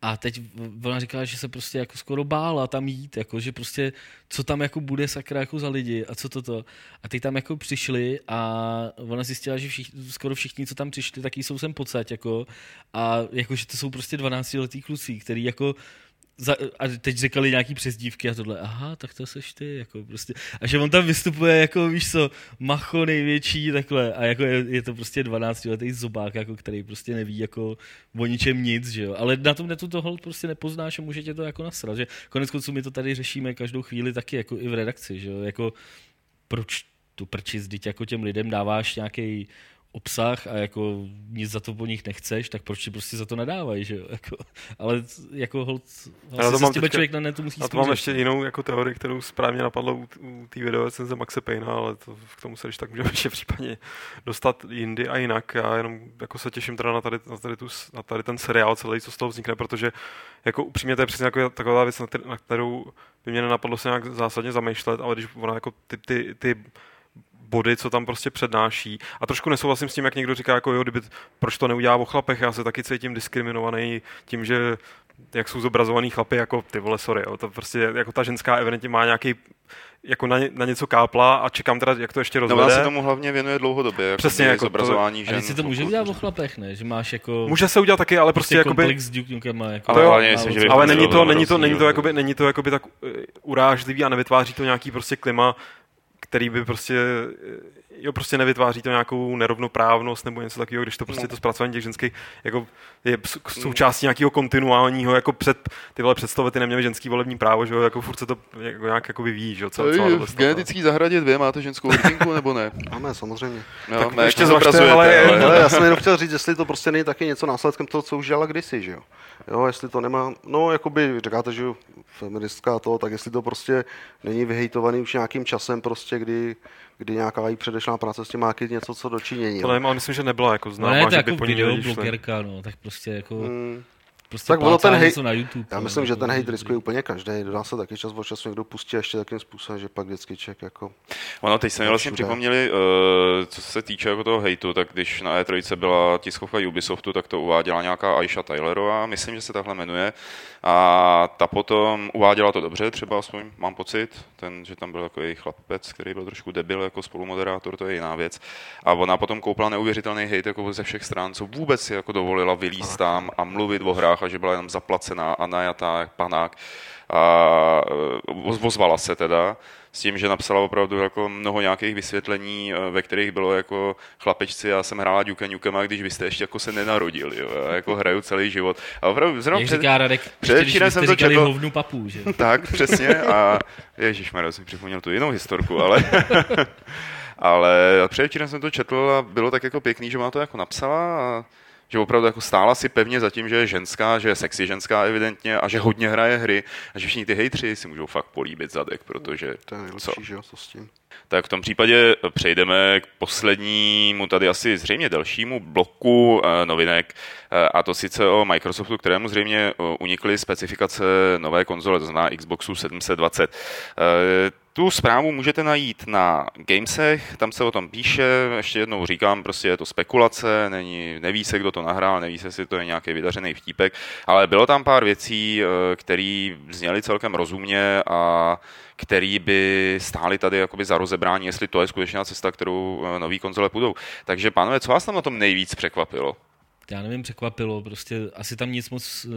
a teď ona říkala, že se prostě jako skoro bála tam jít, jako, že prostě co tam jako bude sakra jako za lidi a co toto. A ty tam jako přišli a ona zjistila, že všichni, skoro všichni, co tam přišli, taky jsou sem pocať, jako, a jako, že to jsou prostě 12 letý kluci, který jako za, a teď říkali nějaký přezdívky a tohle, aha, tak to seš ty, jako prostě. A že on tam vystupuje jako, víš co, macho největší, takhle. A jako je, je to prostě 12 letý zobák, jako, který prostě neví jako o ničem nic, že jo. Ale na tom netu toho prostě nepoznáš a může tě to jako nasrat, že konec konců my to tady řešíme každou chvíli taky, jako i v redakci, že jo. Jako proč tu prčit, jako těm lidem dáváš nějaký obsah a jako nic za to po nich nechceš, tak proč ti prostě za to nadávají, že jo? Jako, ale jako hold, já to mám teďka, člověk na netu musí A to mám ještě jinou jako teorii, kterou správně napadlo u, u té videorecenze Maxe Payna, ale to, k tomu se když tak můžeme ještě případně dostat jindy a jinak. Já jenom jako se těším teda na tady, na tady, tu, na tady ten seriál celý, co z toho vznikne, protože jako upřímně to je přesně jako taková věc, na kterou by mě nenapadlo se nějak zásadně zamýšlet, ale když ona jako ty, ty, ty body, co tam prostě přednáší. A trošku nesouhlasím s tím, jak někdo říká, jako jo, kdyby, proč to neudělá o chlapech, já se taky cítím diskriminovaný tím, že jak jsou zobrazovaný chlapy, jako ty vole, sorry, jo, to prostě jako ta ženská evidentně má nějaký jako na, ně, na něco kápla a čekám teda, jak to ještě rozvede. No, se tomu hlavně věnuje dlouhodobě, jako Přesně, jako zobrazování to, žen. si to může udělat o chlapech, ne? Že máš jako... Může se udělat taky, ale prostě, prostě jakoby... s Duke jako... Ale, ale, myslím, že ale není to, není to, není to, jakoby, není to jakoby tak uh, urážlivý a nevytváří to nějaký prostě klima, který by prostě jo, prostě nevytváří to nějakou nerovnoprávnost nebo něco takového, když to prostě no. to zpracování těch ženských jako je součástí nějakého kontinuálního, jako před ty vole představety neměly ženský volební právo, že jo, jako furt se to jako nějak jako vyvíjí, že jo, celá, celá V genetický zahradě dvě máte ženskou hrdinku, nebo ne? Máme, samozřejmě. No, tak ne, ještě zvažte, ale, ale, ale, já jsem jenom chtěl říct, jestli to prostě není taky něco následkem toho, co už dělala kdysi, že jo. Jo, jestli to nemá, no, jakoby říkáte, že feministka to, tak jestli to prostě není vyhejtovaný už nějakým časem prostě, kdy kdy nějaká její předešlá práce s tím má něco co dočinění. To nevím, ale myslím, že nebyla jako známá, no ne, že jako by po ní blogerka, no, tak prostě jako... Hmm. Prostě tak ono ten hejt, na YouTube. Já myslím, že ten hejt riskuje úplně každý. Dodá se taky čas od času někdo pustí ještě takým způsobem, že pak vždycky ček jako... Ono, teď jsme vlastně připomněli, uh, co se týče jako toho hejtu, tak když na E3 byla tiskovka Ubisoftu, tak to uváděla nějaká Aisha Tylerová, myslím, že se takhle jmenuje. A ta potom uváděla to dobře, třeba aspoň mám pocit, ten, že tam byl takový chlapec, který byl trošku debil jako spolumoderátor, to je jiná věc. A ona potom koupila neuvěřitelný hejt jako ze všech stran, co vůbec si jako dovolila vylíst tam a mluvit o hrách a že byla jenom zaplacená a najatá jak panák a ozvala se teda, s tím, že napsala opravdu jako mnoho nějakých vysvětlení, eh, ve kterých bylo jako chlapečci, já jsem hrála Duke Nukem, a když vy jste ještě jako se nenarodili, jo, já jako hraju celý život. A opravdu zrovna před, říká Radek, předevčírem jsem to četl. Hovnu papu, že? Tak, přesně. A ježišmarja, jsem připomněl tu jinou historku, ale ale předevčírem jsem to četl a bylo tak jako pěkný, že má to jako napsala a že opravdu jako stála si pevně za tím, že je ženská, že je sexy ženská evidentně a že hodně hraje hry a že všichni ty hejtři si můžou fakt políbit zadek, protože... To je nejlepší, co? že jo, co s tím. Tak v tom případě přejdeme k poslednímu, tady asi zřejmě dalšímu bloku eh, novinek, eh, a to sice o Microsoftu, kterému zřejmě eh, unikly specifikace nové konzole, to znamená Xboxu 720. Tu zprávu můžete najít na Gamesech, tam se o tom píše, ještě jednou říkám, prostě je to spekulace, není, neví se, kdo to nahrál, neví se, jestli to je nějaký vydařený vtípek, ale bylo tam pár věcí, které zněly celkem rozumně a který by stály tady jakoby za rozebrání, jestli to je skutečná cesta, kterou eh, nový konzole půjdou. Takže pánové, co vás tam na tom nejvíc překvapilo? Já nevím, překvapilo, prostě asi tam nic moc eh,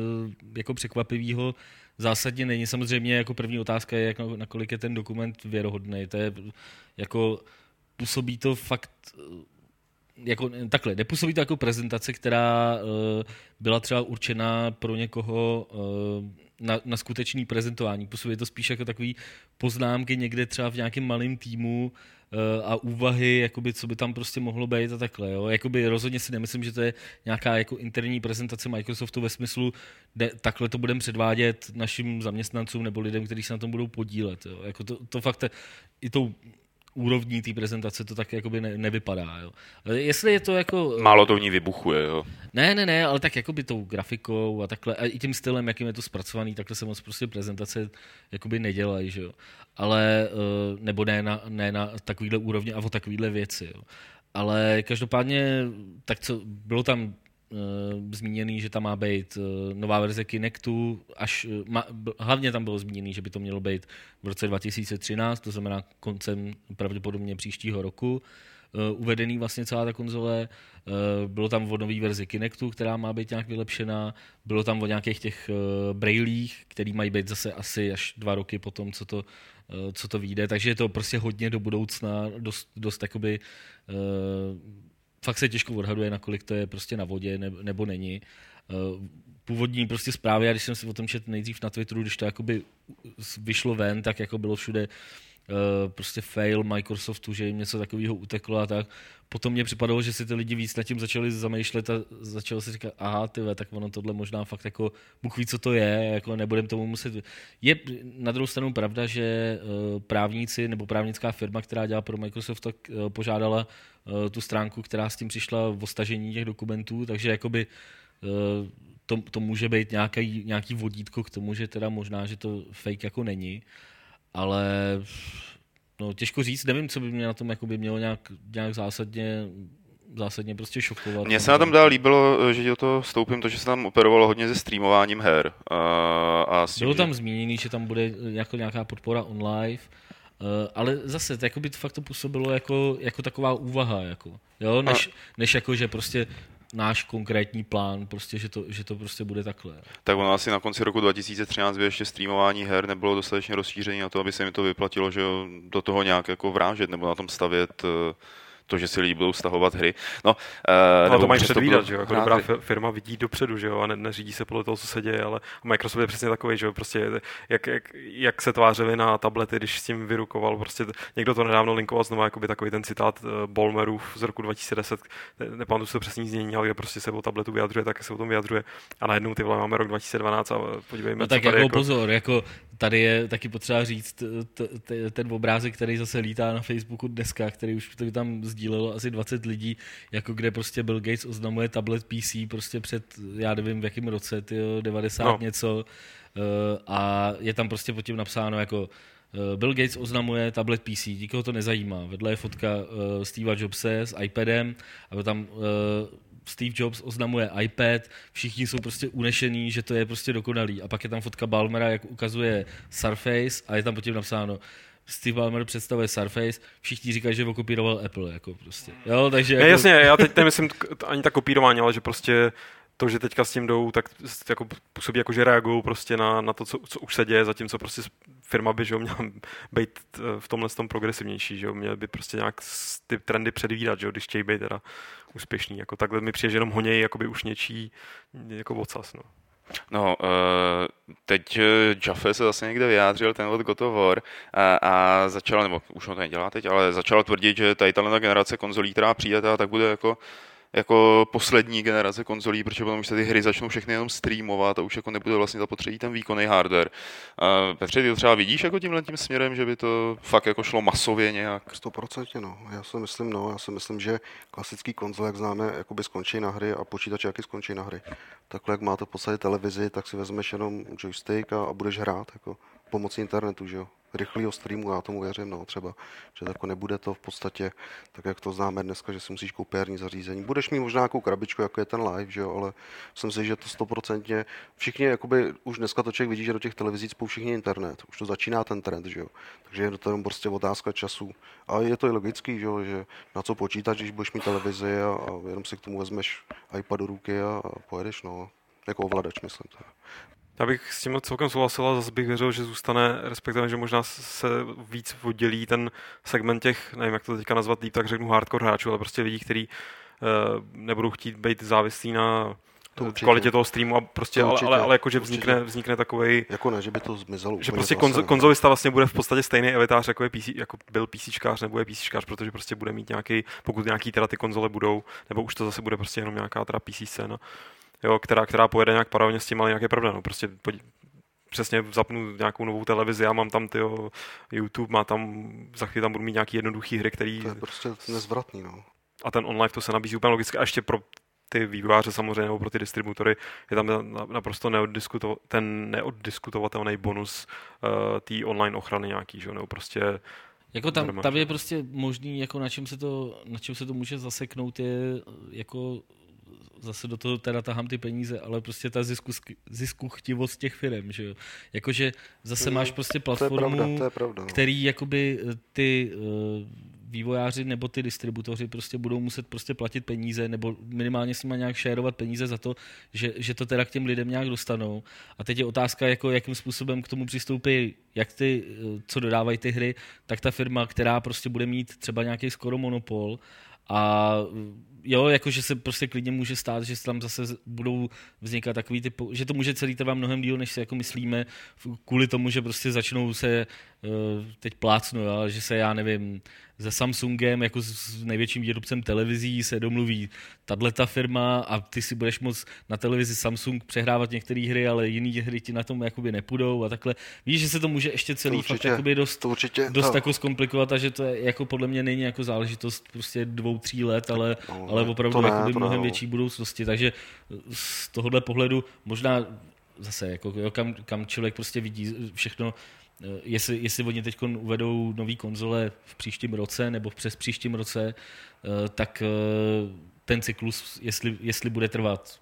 jako překvapivého zásadně není. Samozřejmě jako první otázka je, jak, nakolik je ten dokument věrohodný. To je jako působí to fakt eh, jako, takhle, nepůsobí to jako prezentace, která uh, byla třeba určená pro někoho uh, na, na skutečný prezentování. Působí to spíš jako takový poznámky někde třeba v nějakém malém týmu uh, a úvahy, jakoby, co by tam prostě mohlo být a takhle. Jo. Jakoby rozhodně si nemyslím, že to je nějaká jako interní prezentace Microsoftu ve smyslu, de, takhle to budeme předvádět našim zaměstnancům nebo lidem, kteří se na tom budou podílet. Jo. Jako to, to fakt i tou úrovní té prezentace to tak jakoby ne, nevypadá. Jo. Jestli je to jako... Málo to v ní vybuchuje, jo. Ne, ne, ne, ale tak jakoby tou grafikou a takhle, a i tím stylem, jakým je to zpracovaný, takhle se moc prostě prezentace jakoby nedělají, že jo. Ale, eh, nebo ne na, ne na takovýhle úrovni a o takovýhle věci, jo. Ale každopádně, tak co, bylo tam zmíněný, že tam má být uh, nová verze Kinectu, až, uh, ma, hlavně tam bylo zmíněný, že by to mělo být v roce 2013, to znamená koncem pravděpodobně příštího roku, uvedený vlastně celá ta konzole. Bylo tam o nový verzi Kinectu, která má být nějak vylepšená. Bylo tam o nějakých těch brailích, který mají být zase asi až dva roky po tom, co to, co to vyjde. Takže je to prostě hodně do budoucna, dost, dost jakoby fakt se těžko odhaduje, nakolik to je prostě na vodě nebo není. Eh, původní prostě zprávy, a když jsem si o tom četl nejdřív na Twitteru, když to jakoby vyšlo ven, tak jako bylo všude Uh, prostě fail Microsoftu, že jim něco takového uteklo a tak. Potom mě připadalo, že si ty lidi víc nad tím začali zamýšlet a začalo si říkat, aha, ty tak ono tohle možná fakt jako, Bůh ví, co to je, jako nebudem tomu muset. Je na druhou stranu pravda, že uh, právníci nebo právnická firma, která dělá pro Microsoft, tak uh, požádala tu stránku, která s tím přišla v stažení těch dokumentů, takže jakoby to, to může být nějaký, nějaký vodítko k tomu, že teda možná, že to fake jako není ale no, těžko říct, nevím, co by mě na tom jako by mělo nějak, nějak zásadně zásadně prostě šokovat. Mně se na tom dál líbilo, že do toho vstoupím, to, že se tam operovalo hodně se streamováním her. A, a s tím, Bylo tam že... zmíněný, že tam bude jako nějaká podpora online, Uh, ale zase, to, jako by to fakt to působilo jako, jako taková úvaha, jako, jo? Než, a... než jako, že prostě náš konkrétní plán, prostě, že, to, že to prostě bude takhle. Tak ono asi na konci roku 2013 by ještě streamování her nebylo dostatečně rozšíření na to, aby se mi to vyplatilo, že do toho nějak jako vrážet nebo na tom stavět uh, to, že si lidi budou stahovat hry. No, uh, no to mají předvídat, že jo? Jako dobrá firma vidí dopředu, že jo? A ne, neřídí se podle toho, co se děje, ale Microsoft je přesně takový, že jo? Prostě jak, jak, jak se tvářili na tablety, když s tím vyrukoval, prostě někdo to nedávno linkoval znovu, jako by takový ten citát uh, Bolmerův z roku 2010, nepamatuji se to přesně znění, ale kde prostě se o tabletu vyjadřuje, tak se o tom vyjadřuje. A najednou ty vole máme rok 2012 a podívejme, no, tak jako, jako pozor, jako tady je taky potřeba říct t, t, ten obrázek, který zase lítá na Facebooku dneska, který už tam sdílelo asi 20 lidí, jako kde prostě Bill Gates oznamuje tablet PC prostě před, já nevím v jakém roce, tyjo, 90 no. něco uh, a je tam prostě pod tím napsáno jako uh, Bill Gates oznamuje tablet PC, nikoho to nezajímá. Vedle je fotka uh, Steve Jobse s iPadem a tam uh, Steve Jobs oznamuje iPad, všichni jsou prostě unešení, že to je prostě dokonalý. A pak je tam fotka Balmera, jak ukazuje Surface a je tam potom napsáno Steve Ballmer představuje Surface, všichni říkají, že okopíroval Apple, jako prostě. Jo, takže... Jako... Ne, jasně, já teď nemyslím ani tak kopírování, ale že prostě to, že teďka s tím jdou, tak jako působí jako, že reagují prostě na, na to, co, co, už se děje, zatímco prostě firma by že měla být eh, v tomhle tom progresivnější, že měl by prostě nějak ty trendy předvídat, že když chtějí být teda úspěšný. Jako takhle mi přijde, že jenom honějí jakoby už něčí jako ocas. No. No, uh, teď eh, Jaffe se zase někde vyjádřil, ten od God of War, a, a začal, nebo už ho to nedělá teď, ale začal tvrdit, že tady ta generace konzolí, která přijde, tak bude jako jako poslední generace konzolí, protože potom už se ty hry začnou všechny jenom streamovat a už jako nebude vlastně zapotřebí ten výkonný hardware. A Petře, ty to třeba vidíš jako tímhle tím směrem, že by to fakt jako šlo masově nějak? 100% no. Já si myslím, no, já si myslím, že klasický konzole, jak známe, jakoby skončí na hry a počítače jaký skončí na hry. Takhle, jak máte v podstatě televizi, tak si vezmeš jenom joystick a, a budeš hrát jako pomocí internetu, že jo rychlého streamu, já tomu věřím, no, třeba, že jako nebude to v podstatě tak, jak to známe dneska, že si musíš koupit herní zařízení. Budeš mít možná nějakou krabičku, jako je ten live, že jo, ale myslím si, že to stoprocentně, všichni, jakoby, už dneska to člověk vidí, že do těch televizí spou všichni internet, už to začíná ten trend, že jo, takže je to jenom prostě otázka času. A je to i logický, že jo, že na co počítat, když budeš mít televizi a, a jenom si k tomu vezmeš iPad do ruky a, a pojedeš, no, jako ovladač, myslím. To. Já bych s tím celkem souhlasil a zase bych věřil, že zůstane, respektive, že možná se víc oddělí ten segment těch, nevím, jak to teďka nazvat líp, tak řeknu hardcore hráčů, ale prostě lidí, kteří uh, nebudou chtít být závislí na to určitě. kvalitě toho streamu a prostě, to ale, ale, ale jako, že vznikne, vznikne takový. Jako ne, že by to zmizelo. Že prostě konzo, konzolista vlastně bude v podstatě stejný evitář, jako, je PC, jako byl PCčkář nebo je PCčkář, protože prostě bude mít nějaký, pokud nějaký teda ty konzole budou, nebo už to zase bude prostě jenom nějaká teda PC scéna, jo, která, která pojede nějak paralelně s tím, ale nějaké pravda. No. Prostě podí, přesně zapnu nějakou novou televizi a mám tam ty YouTube, má tam, za chvíli tam budu mít nějaký jednoduchý hry, který... To je prostě nezvratný, no. A ten online to se nabízí úplně logicky. A ještě pro ty vývojáře samozřejmě, nebo pro ty distributory, je tam naprosto neoddiskuto, ten neoddiskutovatelný bonus uh, té online ochrany nějaký, že? nebo prostě jako tam, tam je prostě možný, jako na čem se to, na čem se to může zaseknout, je jako zase do toho teda tahám ty peníze, ale prostě ta zisku, zisku chtivost těch firm, že jo. Jakože zase máš prostě platformu, to je pravda, to je pravda, no. který jakoby eh, ty uh, vývojáři nebo ty distributoři prostě budou muset prostě platit peníze nebo minimálně s nimi nějak šérovat peníze za to, že, že to teda k těm lidem nějak dostanou. A teď je otázka, jako jakým způsobem k tomu přistoupí jak ty, eh, co dodávají ty hry, tak ta firma, která prostě bude mít třeba nějaký skoro monopol a jo, jakože se prostě klidně může stát, že tam zase budou vznikat takový ty, že to může celý trvat mnohem díl, než si jako myslíme, kvůli tomu, že prostě začnou se, teď plácnu, jo, že se, já nevím, se Samsungem, jako s největším výrobcem televizí, se domluví tahle ta firma a ty si budeš moc na televizi Samsung přehrávat některé hry, ale jiné hry ti na tom jakoby nepůjdou a takhle. Víš, že se to může ještě celý určitě, fakt jakoby dost, to určitě, dost to... jako zkomplikovat a že to je, jako podle mě není jako záležitost prostě dvou, tří let, ale, no, ale opravdu ne, jakoby mnohem ne, větší budoucnosti. Takže z tohohle pohledu možná zase, jako, jo, kam, kam člověk prostě vidí všechno, Eh, jestli, jestli oni teď uvedou nové konzole v příštím roce nebo přes příštím roce, eh, tak eh, ten cyklus, jestli, jestli bude trvat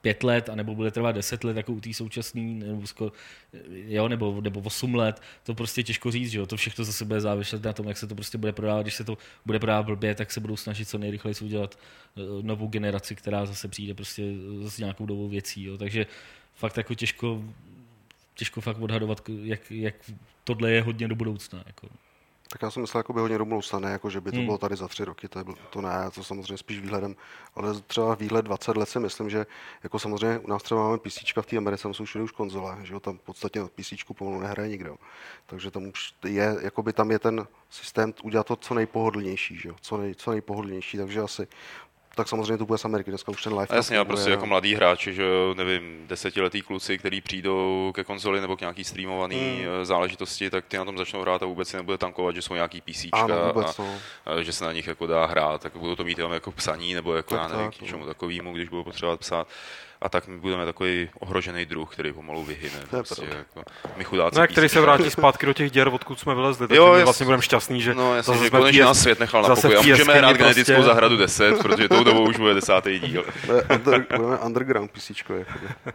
pět let, anebo bude trvat deset let, jako u té současné, nebo, sko, jo, nebo, nebo osm let, to prostě těžko říct, že jo, to všechno zase bude záviset na tom, jak se to prostě bude prodávat, když se to bude prodávat blbě, tak se budou snažit co nejrychleji udělat novou generaci, která zase přijde prostě s nějakou novou věcí, jo, takže fakt jako těžko těžko fakt odhadovat, jak, jak tohle je hodně do budoucna. Jako. Tak já jsem myslel jako by hodně do budoucna, ne jako, že by to hmm. bylo tady za tři roky, to, je, to ne, to samozřejmě spíš výhledem, ale třeba výhled 20 let si myslím, že jako samozřejmě u nás třeba máme PC v té Americe, tam jsou všude už konzole, že jo, tam v podstatě PC pomalu nehraje nikdo, takže tam už je, jako by tam je ten systém udělat to co nejpohodlnější, že jo, co, nej, co nejpohodlnější, takže asi tak samozřejmě to bude z Ameriky, dneska už ten live. Jasně, a prostě jako mladí hráči, že nevím, desetiletí kluci, kteří přijdou ke konzoli nebo k nějaký streamovaný. Eh, záležitosti, tak ty na tom začnou hrát a vůbec si nebude tankovat, že jsou nějaký PC a, no. a, že se na nich jako dá hrát, tak budou to mít jenom jako psaní nebo jako tak, já nevím, tak, k čemu takovýmu, když budou potřebovat psát a tak my budeme takový ohrožený druh, který pomalu vyhyne. Prostě, jako, my chudáci no, který se vrátí zpátky do těch děr, odkud jsme vylezli, takže jo, my vlastně budeme šťastní, že, no, jasně, že konečně nás svět nechal na pokoji a můžeme hrát prostě... genetickou zahradu 10, protože tou dobou už bude desátý díl. budeme underground písíčko.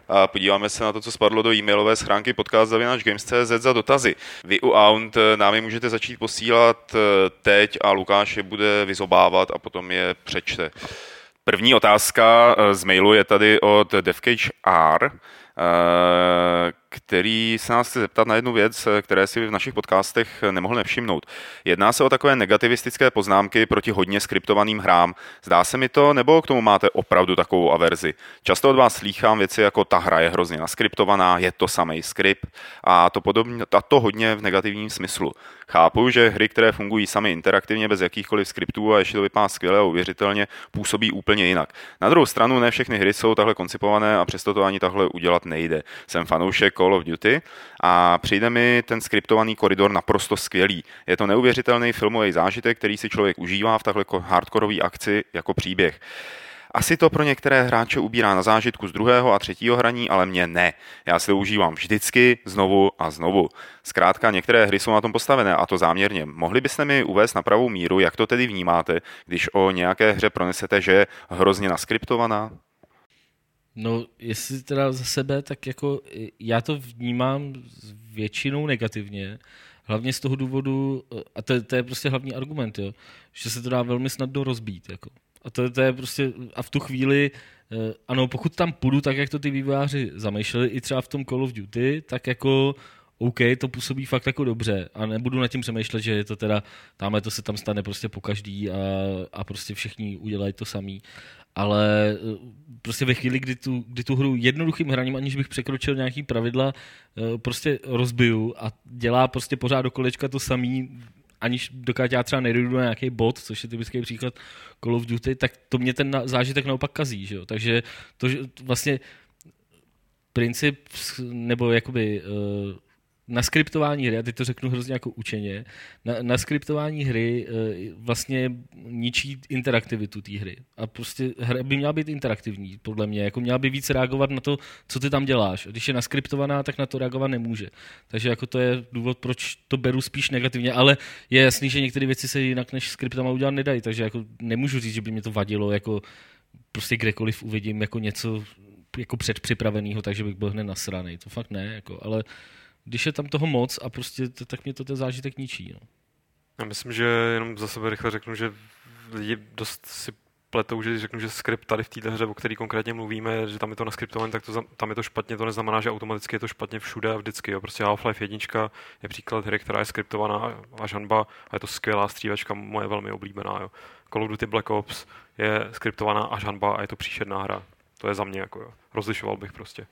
A podíváme se na to, co spadlo do e-mailové schránky podcast Games.cz za dotazy. Vy u Aunt eh, nám je můžete začít posílat eh, teď a Lukáš je bude vyzobávat a potom je přečte. První otázka z mailu je tady od Devcage R který se nás chce zeptat na jednu věc, které si v našich podcastech nemohl nevšimnout. Jedná se o takové negativistické poznámky proti hodně skriptovaným hrám. Zdá se mi to, nebo k tomu máte opravdu takovou averzi? Často od vás slýchám věci jako ta hra je hrozně naskriptovaná, je to samý skript a to, podobně, a to hodně v negativním smyslu. Chápu, že hry, které fungují sami interaktivně bez jakýchkoliv skriptů a ještě to vypadá skvěle a uvěřitelně, působí úplně jinak. Na druhou stranu ne všechny hry jsou takhle koncipované a přesto to ani takhle udělat nejde. Jsem fanoušek Call of Duty a přijde mi ten skriptovaný koridor naprosto skvělý. Je to neuvěřitelný filmový zážitek, který si člověk užívá v takhle hardkorové akci jako příběh. Asi to pro některé hráče ubírá na zážitku z druhého a třetího hraní, ale mě ne. Já si to užívám vždycky, znovu a znovu. Zkrátka, některé hry jsou na tom postavené a to záměrně. Mohli byste mi uvést na pravou míru, jak to tedy vnímáte, když o nějaké hře pronesete, že je hrozně naskriptovaná? No, jestli teda za sebe, tak jako já to vnímám většinou negativně. Hlavně z toho důvodu, a to, to je prostě hlavní argument, jo, že se to dá velmi snadno rozbít. Jako. A to, to je prostě, a v tu chvíli, eh, ano, pokud tam půjdu tak, jak to ty vývojáři zamýšleli, i třeba v tom Call of Duty, tak jako OK, to působí fakt jako dobře a nebudu nad tím přemýšlet, že je to teda, tamhle to se tam stane prostě po každý a, a prostě všichni udělají to samý. Ale eh, prostě ve chvíli, kdy tu, kdy tu hru jednoduchým hraním, aniž bych překročil nějaký pravidla, eh, prostě rozbiju a dělá prostě pořád do kolečka to samý, aniž dokud já třeba nejdu na nějaký bod, což je typický příklad Call of Duty, tak to mě ten zážitek naopak kazí. Že jo? Takže to, že vlastně princip, nebo jakoby uh, na skriptování hry, a teď to řeknu hrozně jako učeně, na, na skriptování hry e, vlastně ničí interaktivitu té hry. A prostě hra by měla být interaktivní, podle mě. Jako měla by víc reagovat na to, co ty tam děláš. A když je naskriptovaná, tak na to reagovat nemůže. Takže jako to je důvod, proč to beru spíš negativně. Ale je jasný, že některé věci se jinak než skriptama udělat nedají. Takže jako nemůžu říct, že by mě to vadilo, jako prostě kdekoliv uvidím jako něco jako předpřipraveného, takže bych byl hned nasraný. To fakt ne, jako, ale když je tam toho moc a prostě tak mě to ten zážitek ničí. No. Já myslím, že jenom za sebe rychle řeknu, že lidi dost si pletou, že řeknu, že skript tady v této hře, o který konkrétně mluvíme, že tam je to naskriptované, tak to, tam je to špatně, to neznamená, že automaticky je to špatně všude a vždycky. Jo. Prostě Half-Life 1 je příklad hry, která je skriptovaná a žanba a je to skvělá střívačka, moje velmi oblíbená. Jo. Call of Duty Black Ops je skriptovaná a žanba a je to příšerná hra. To je za mě jako jo. Rozlišoval bych prostě.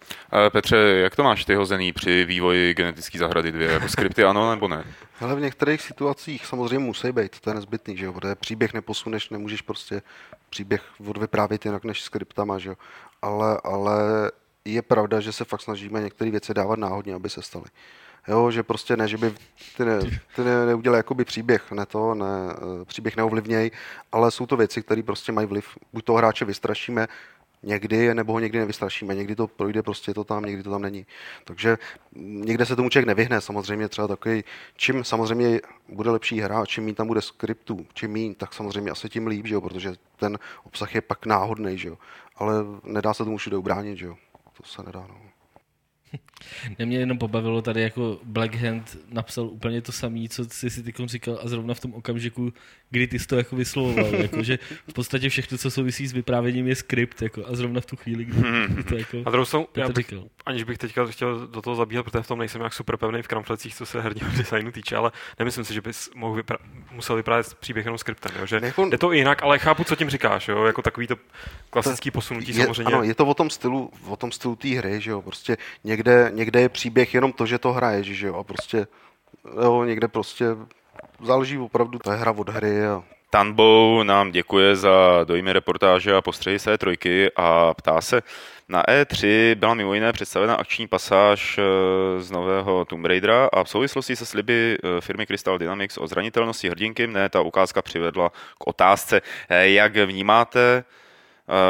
Petře, jak to máš ty hozený při vývoji genetické zahrady dvě? Jako skripty ano nebo ne? Ale v některých situacích samozřejmě musí být, to je nezbytný, že jo, protože příběh neposuneš, nemůžeš prostě příběh odvyprávět jinak než skriptama, že jo. Ale, ale je pravda, že se fakt snažíme některé věci dávat náhodně, aby se staly. Jo, že prostě ne, že by ty, ne, ty ne, neudělali jakoby příběh, ne to, ne, eh, příběh neovlivněj, ale jsou to věci, které prostě mají vliv. Buď toho hráče vystrašíme, někdy, nebo ho někdy nevystrašíme. Někdy to projde, prostě to tam, někdy to tam není. Takže někde se tomu člověk nevyhne. Samozřejmě třeba takový, čím samozřejmě bude lepší hra, čím méně tam bude skriptů, čím méně, tak samozřejmě asi tím líp, že jo? protože ten obsah je pak náhodný, že jo? ale nedá se tomu všude ubránit, že jo? to se nedá. No. Mě jenom pobavilo tady jako Black Hand napsal úplně to samé, co jsi si teď říkal a zrovna v tom okamžiku, kdy ty jsi to jako vyslovoval. jako, že v podstatě všechno, co souvisí s vyprávěním, je skript jako, a zrovna v tu chvíli, kdy to jako, a druhou jsou, já bych, říkal. Aniž bych teďka chtěl do toho zabíhat, protože v tom nejsem jak super pevný v kramflecích, co se herního designu týče, ale nemyslím si, že bys mohl vypra- musel vyprávět příběh jenom skriptem. Jo? Že jako, je to jinak, ale chápu, co tím říkáš. Jo? Jako takový to klasický posunutí je, samozřejmě. Ano, je to o tom stylu, o tom stylu té hry, že jo? Prostě někde, někde je příběh jenom to, že to hraje, že jo? A prostě jo, někde prostě záleží opravdu, to je hra od hry a Tanbou nám děkuje za dojmy reportáže a postřehy své trojky a ptá se, na E3 byla mimo jiné představena akční pasáž eh, z nového Tomb Raidera a v souvislosti se sliby eh, firmy Crystal Dynamics o zranitelnosti hrdinky mne ta ukázka přivedla k otázce, eh, jak vnímáte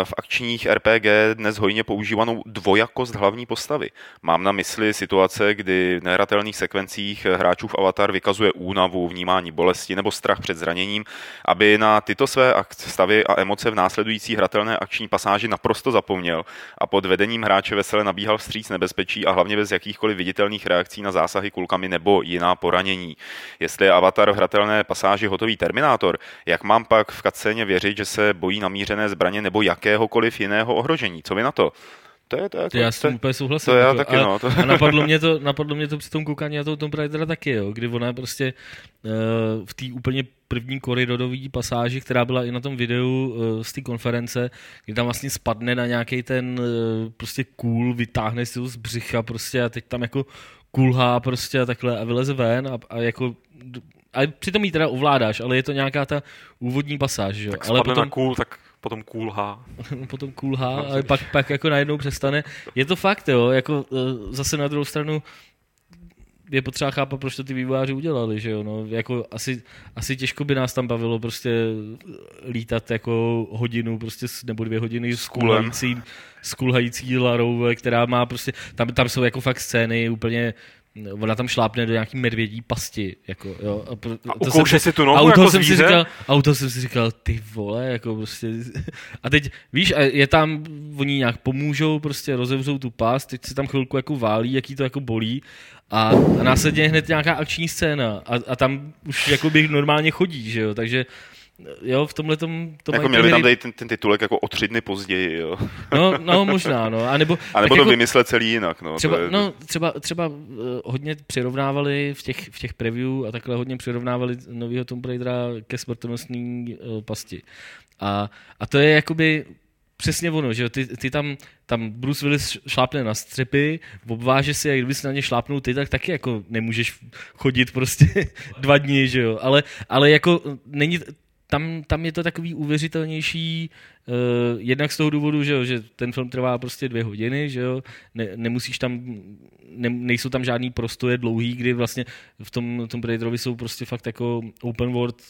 v akčních RPG dnes hojně používanou dvojakost hlavní postavy. Mám na mysli situace, kdy v nehratelných sekvencích hráčů v Avatar vykazuje únavu, vnímání bolesti nebo strach před zraněním, aby na tyto své stavy a emoce v následující hratelné akční pasáži naprosto zapomněl a pod vedením hráče vesele nabíhal vstříc nebezpečí a hlavně bez jakýchkoliv viditelných reakcí na zásahy kulkami nebo jiná poranění. Jestli je Avatar v hratelné pasáži hotový Terminátor, jak mám pak v kacéně věřit, že se bojí namířené zbraně nebo jakéhokoliv jiného ohrožení. Co vy na to? To je, to je, jako, já s tím úplně souhlasím. To já jako, taky, a, no. To... A napadlo mě, to, napadlo mě to při tom koukání na to Tomb Raidera taky, jo, kdy ona prostě uh, v té úplně první koridorové pasáži, která byla i na tom videu uh, z té konference, kdy tam vlastně spadne na nějaký ten uh, prostě kůl, vytáhne si ho z břicha prostě a teď tam jako kulhá prostě a takhle a vyleze ven a, a jako a přitom ji teda ovládáš, ale je to nějaká ta úvodní pasáž, jo. Tak ale potom, na kůl, tak potom kulhá. potom kulhá, ale pak, pak jako najednou přestane. Je to fakt, jo, jako e, zase na druhou stranu je potřeba chápat, proč to ty vývojáři udělali, že jo, no, jako asi, asi těžko by nás tam bavilo prostě lítat jako hodinu, prostě, nebo dvě hodiny s kulhající, s kulhající larou, která má prostě, tam, tam jsou jako fakt scény úplně ona tam šlápne do nějaký medvědí pasti. Jako, jo, a, pro, a to jsem, si tu nohu jako jsem si říkal, auto jsem si říkal, ty vole, jako prostě. A teď, víš, a je tam, oni nějak pomůžou, prostě rozevřou tu past, teď se tam chvilku jako válí, jaký to jako bolí a, a následně hned nějaká akční scéna a, a tam už jako bych normálně chodí, že jo, takže jo, v tomhle tom... To jako měli tam dát ten, ten titulek jako o tři dny později, jo. No, no možná, no. A nebo, a nebo to jako, vymyslet celý jinak, no. Třeba, je... no, třeba, třeba uh, hodně přirovnávali v těch, v těch preview a takhle hodně přirovnávali novýho Tomb Raidera ke smrtonosný uh, pasti. A, a to je jakoby přesně ono, že ty, ty tam, tam Bruce Willis šlápne na střepy, obváže si a kdyby si na ně šlápnul ty, tak taky jako nemůžeš chodit prostě dva dny, že jo. Ale, ale jako není, tam, tam je to takový uvěřitelnější, uh, jednak z toho důvodu, že, jo, že ten film trvá prostě dvě hodiny, že jo, ne, nemusíš tam, ne, nejsou tam žádný prostoje dlouhý, kdy vlastně v tom, tom Raiderovi jsou prostě fakt jako open world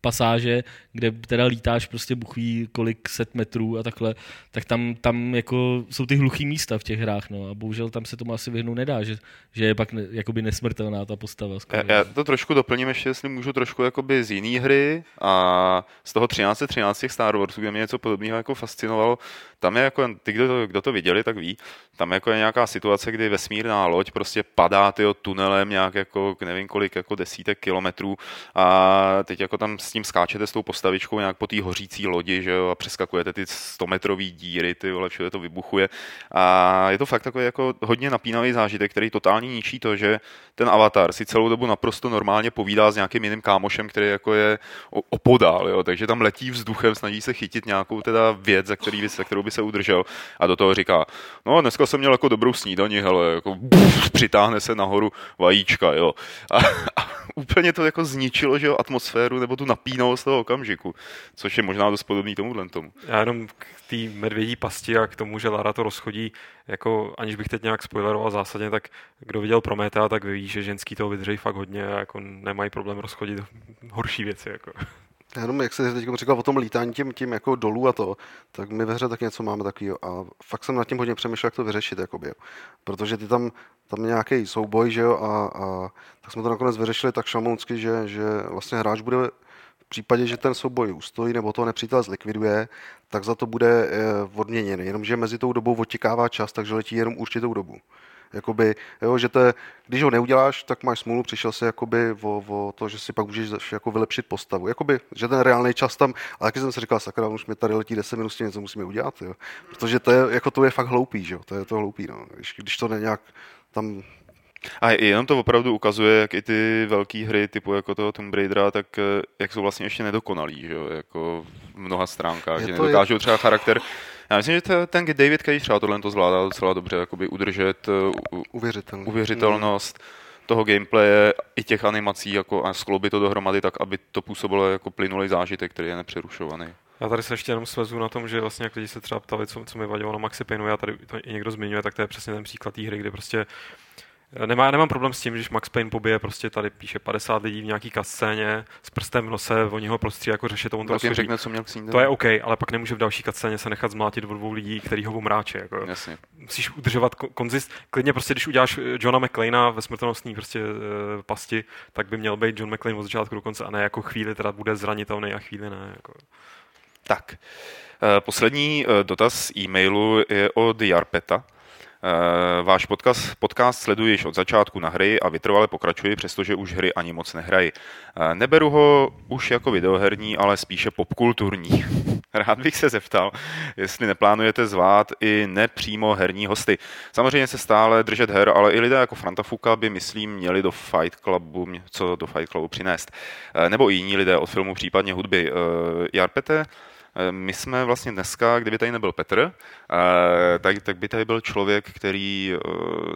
pasáže, kde teda lítáš prostě buchví kolik set metrů a takhle, tak tam, tam jako jsou ty hluchý místa v těch hrách, no a bohužel tam se tomu asi vyhnout nedá, že, že je pak ne, jakoby nesmrtelná ta postava. Skoro. Já, já, to trošku doplním ještě, jestli můžu trošku jakoby z jiné hry a z toho 13. 13 Star Warsu, kde mě něco podobného jako fascinovalo, tam je jako, ty, kdo to, kdo to viděli, tak ví, tam jako je nějaká situace, kdy vesmírná loď prostě padá tyjo, tunelem nějak jako, nevím kolik, jako desítek kilometrů a teď jako tam s tím skáčete s tou postavičkou nějak po té hořící lodi, že jo, a přeskakujete ty 100 metrový díry, ty vole, všude to vybuchuje a je to fakt takový jako hodně napínavý zážitek, který totálně ničí to, že ten avatar si celou dobu naprosto normálně povídá s nějakým jiným kámošem, který jako je opodál, jo, takže tam letí vzduchem, snaží se chytit nějakou teda věc, za, který by, za kterou by se udržel a do toho říká, no dneska jsem měl jako dobrou snídani, hele, jako buf, přitáhne se nahoru vajíčka, jo. A, a úplně to jako zničilo, že jo, atmosféru nebo tu napínavost toho okamžiku, což je možná dost podobný tomuhle tomu. Já jenom k té medvědí pasti a k tomu, že Lara to rozchodí, jako aniž bych teď nějak spoileroval zásadně, tak kdo viděl Prometea, tak ví, že ženský toho vydrží fakt hodně a jako nemají problém rozchodit horší věci. Jako. Já jenom, jak jsi teď říkal o tom lítání tím, tím jako dolů a to, tak my ve hře tak něco máme takového. A fakt jsem nad tím hodně přemýšlel, jak to vyřešit, jakoby, protože ty tam, tam nějaký souboj, že jo, a, a tak jsme to nakonec vyřešili tak šamounsky, že, že vlastně hráč bude v případě, že ten souboj ustojí nebo toho nepřítel zlikviduje, tak za to bude eh, odměněn. Jenomže mezi tou dobou otěkává čas, takže letí jenom určitou dobu. Jakoby, jo, že to je, když ho neuděláš, tak máš smůlu, přišel se jakoby o, o, to, že si pak můžeš jako vylepšit postavu. Jakoby, že ten reálný čas tam, a taky jsem si říkal, sakra, už mi tady letí 10 minut, něco musíme udělat, jo. protože to je, jako to je fakt hloupý, že jo? to je to hloupý, no. když, když to nějak tam a jenom to opravdu ukazuje, jak i ty velké hry typu jako toho Tomb Raidera, tak eh, jak jsou vlastně ještě nedokonalý, že jo? jako v mnoha stránkách, je že nedokážou je... třeba charakter já myslím, že ten David Cage třeba tohle to zvládá docela dobře, jakoby udržet uh, Uvěřitelnost, uvěřitelnost toho gameplaye i těch animací jako a skloubit to dohromady tak, aby to působilo jako plynulý zážitek, který je nepřerušovaný. Já tady se ještě jenom svezu na tom, že vlastně jak lidi se třeba ptali, co, co mi vadilo na Maxi Painu, já tady to i někdo zmiňuje, tak to je přesně ten příklad té hry, kdy prostě Nemá, nemám problém s tím, když Max Payne pobije, prostě tady píše 50 lidí v nějaký kascéně s prstem v nose, oni ho prostří jako řešit, on to rozhodí. řekne, co měl To je OK, ale pak nemůže v další kascéně se nechat zmlátit od dvou lidí, který ho omráče. Jako. Jasně. Musíš udržovat konzist. Klidně prostě, když uděláš eh, Johna McClaina ve smrtelnostní prostě uh, pasti, tak by měl být John McClane od začátku do konce a ne jako chvíli teda bude zranitelný a chvíli ne. Jako. Tak. Poslední dotaz z e-mailu je od Jarpeta váš podcast, podcast sleduji již od začátku na hry a vytrvale pokračuji, přestože už hry ani moc nehraji. Uh, neberu ho už jako videoherní, ale spíše popkulturní. Rád bych se zeptal, jestli neplánujete zvát i nepřímo herní hosty. Samozřejmě se stále držet her, ale i lidé jako Franta Fuka by, myslím, měli do Fight Clubu co do Fight Clubu přinést. Uh, nebo i jiní lidé od filmu, případně hudby. Jarpete, Eh, my jsme vlastně dneska, kdyby tady nebyl Petr, eh, tak, tak by tady byl člověk, který eh,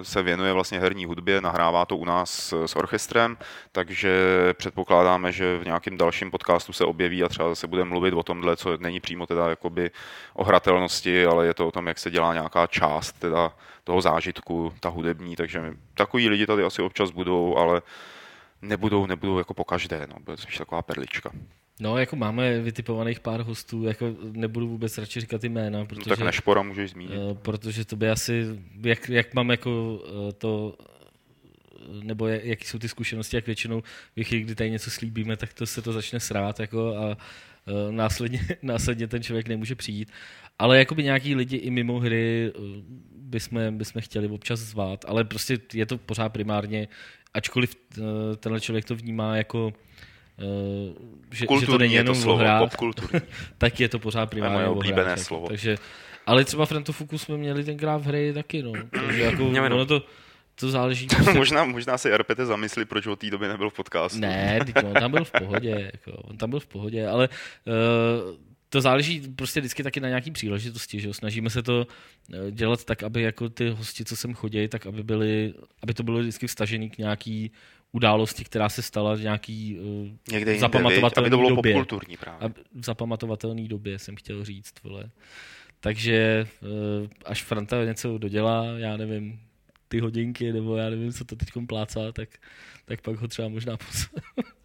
se věnuje vlastně herní hudbě, nahrává to u nás s orchestrem, takže předpokládáme, že v nějakém dalším podcastu se objeví a třeba se bude mluvit o tomhle, co není přímo teda jakoby o hratelnosti, ale je to o tom, jak se dělá nějaká část teda toho zážitku, ta hudební, takže takový lidi tady asi občas budou, ale nebudou, nebudou jako po každé, no, bude to taková perlička. No, jako máme vytipovaných pár hostů, jako nebudu vůbec radši říkat jména, protože... No, tak Nešpora můžeš zmínit. Uh, protože to by asi, jak, jak mám jako uh, to nebo jaký jsou ty zkušenosti, jak většinou v chvíli, kdy tady něco slíbíme, tak to se to začne srát jako a uh, následně, následně ten člověk nemůže přijít. Ale jakoby nějaký lidi i mimo hry bychom, bychom chtěli občas zvát, ale prostě je to pořád primárně, ačkoliv uh, tenhle člověk to vnímá jako Uh, že, že to není jenom to slovo, hrách, tak je to pořád primárně moje oblíbené hrách, slovo. Takže, ale třeba Fuku jsme měli tenkrát v hry taky, no. Takže jako, ono to, to záleží. Prostě... možná, možná se RPT zamyslí, proč od té doby nebyl v podcastu. Ne, on tam byl v pohodě, jako, on tam byl v pohodě, ale uh, to záleží prostě vždycky taky na nějaký příležitosti, že jo? Snažíme se to eh, dělat tak, aby jako ty hosti, co sem chodí, tak aby, byli, aby to bylo vždycky vstažený k nějaký události, která se stala v nějaký uh, Někde zapamatovatelný aby to bylo době. popkulturní právě. A v zapamatovatelné době jsem chtěl říct, vole. Takže uh, až Franta něco dodělá, já nevím, ty hodinky, nebo já nevím, co to teď plácá, tak, tak pak ho třeba možná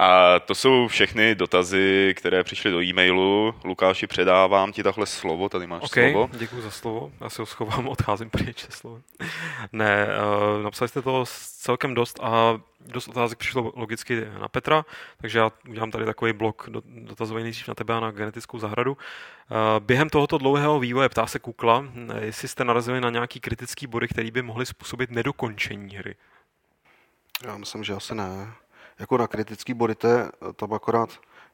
A to jsou všechny dotazy, které přišly do e-mailu. Lukáši, předávám ti takhle slovo, tady máš okay, slovo. děkuji za slovo. Já si ho schovám, odcházím pryč se slovem. Ne, uh, napsali jste to celkem dost a dost otázek přišlo logicky na Petra, takže já udělám tady takový blok dotazový nejdřív na tebe a na genetickou zahradu. Uh, během tohoto dlouhého vývoje ptá se Kukla, jestli jste narazili na nějaký kritický body, který by mohly způsobit nedokončení hry. Já myslím, že asi ne jako na kritický body, to je tam akorát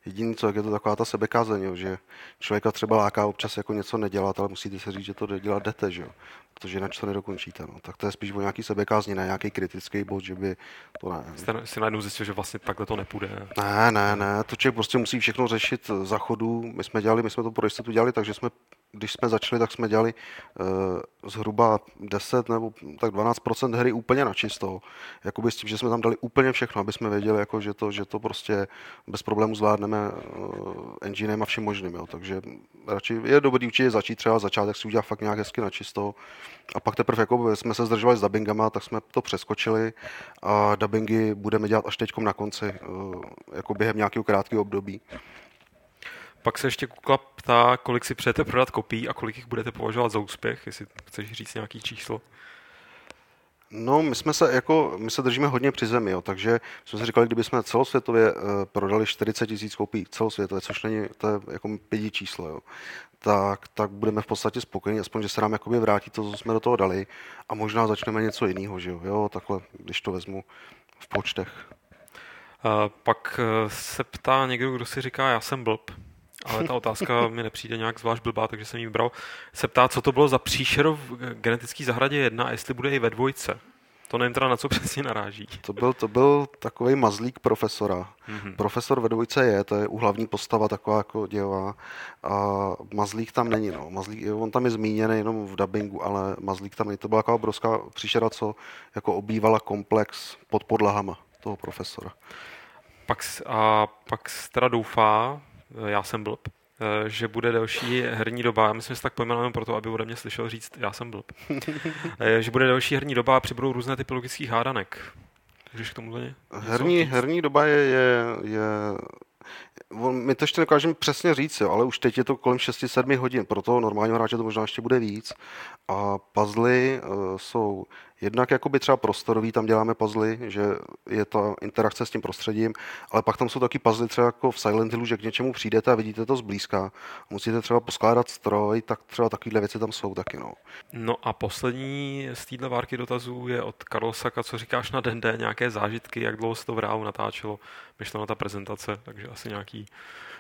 jediný, co je to taková ta sebekázeň, že člověka třeba láká občas jako něco nedělat, ale musíte se říct, že to dělat jdete, že jo? protože jinak to nedokončíte. No. Tak to je spíš o nějaký sebekázni, ne nějaký kritický bod, že by to ne. Jste si najednou zjistil, že vlastně takhle to nepůjde. Ne, ne, ne, to člověk prostě musí všechno řešit za chodu. My jsme dělali, my jsme to pro jistotu dělali, takže jsme když jsme začali, tak jsme dělali uh, zhruba 10 nebo tak 12 hry úplně na čisto. Jakoby s tím, že jsme tam dali úplně všechno, aby jsme věděli, jako, že, to, že to prostě bez problémů zvládneme uh, enginem a vším možným. Jo. Takže radši je dobrý určitě začít třeba začátek si udělat fakt nějak hezky na čisto. A pak teprve jako jsme se zdržovali s dubbingama, tak jsme to přeskočili a dubbingy budeme dělat až teď na konci, uh, jako během nějakého krátkého období. Pak se ještě Kukla ptá, kolik si přejete prodat kopií a kolik jich budete považovat za úspěch, jestli chceš říct nějaký číslo. No, my jsme se jako, my se držíme hodně při zemi, jo, takže jsme si říkali, kdyby jsme celosvětově uh, prodali 40 tisíc kopií celosvětově, což není, to je jako pětí číslo, jo, tak, tak budeme v podstatě spokojení, aspoň, že se nám jakoby vrátí to, co jsme do toho dali a možná začneme něco jiného, že jo, jo takhle, když to vezmu v počtech. Uh, pak uh, se ptá někdo, kdo si říká, já jsem blb ale ta otázka mi nepřijde nějak zvlášť blbá, takže jsem ji vybral. Se ptá, co to bylo za příšer v genetické zahradě jedna a jestli bude i ve dvojce. To nevím teda, na co přesně naráží. To byl, to byl takový mazlík profesora. Mm-hmm. Profesor ve dvojce je, to je uhlavní postava taková jako dějová. A mazlík tam není. No. Mazlík, on tam je zmíněný jenom v dubbingu, ale mazlík tam není. To byla taková obrovská příšera, co jako obývala komplex pod podlahama toho profesora. Pak, a pak teda doufá, já jsem blb, eh, že bude další herní doba, já myslím, že se tak pojmenujeme proto, aby ode mě slyšel říct, já jsem blb, eh, že bude další herní doba a přibudou různé typy logických hádanek. Můžeš k tomu herní, herní doba je, je, je my to ještě nedokážeme přesně říct, jo, ale už teď je to kolem 6-7 hodin, pro toho normálního hráče to možná ještě bude víc. A puzzle uh, jsou Jednak jakoby třeba prostorový, tam děláme puzzle, že je to interakce s tím prostředím, ale pak tam jsou taky puzzle třeba jako v Silent Hillu, že k něčemu přijdete a vidíte to zblízka. Musíte třeba poskládat stroj, tak třeba takovéhle věci tam jsou taky. No, no a poslední z téhle várky dotazů je od Karlosaka, co říkáš na den nějaké zážitky, jak dlouho se to v reálu natáčelo, myšleno ta prezentace, takže asi nějaký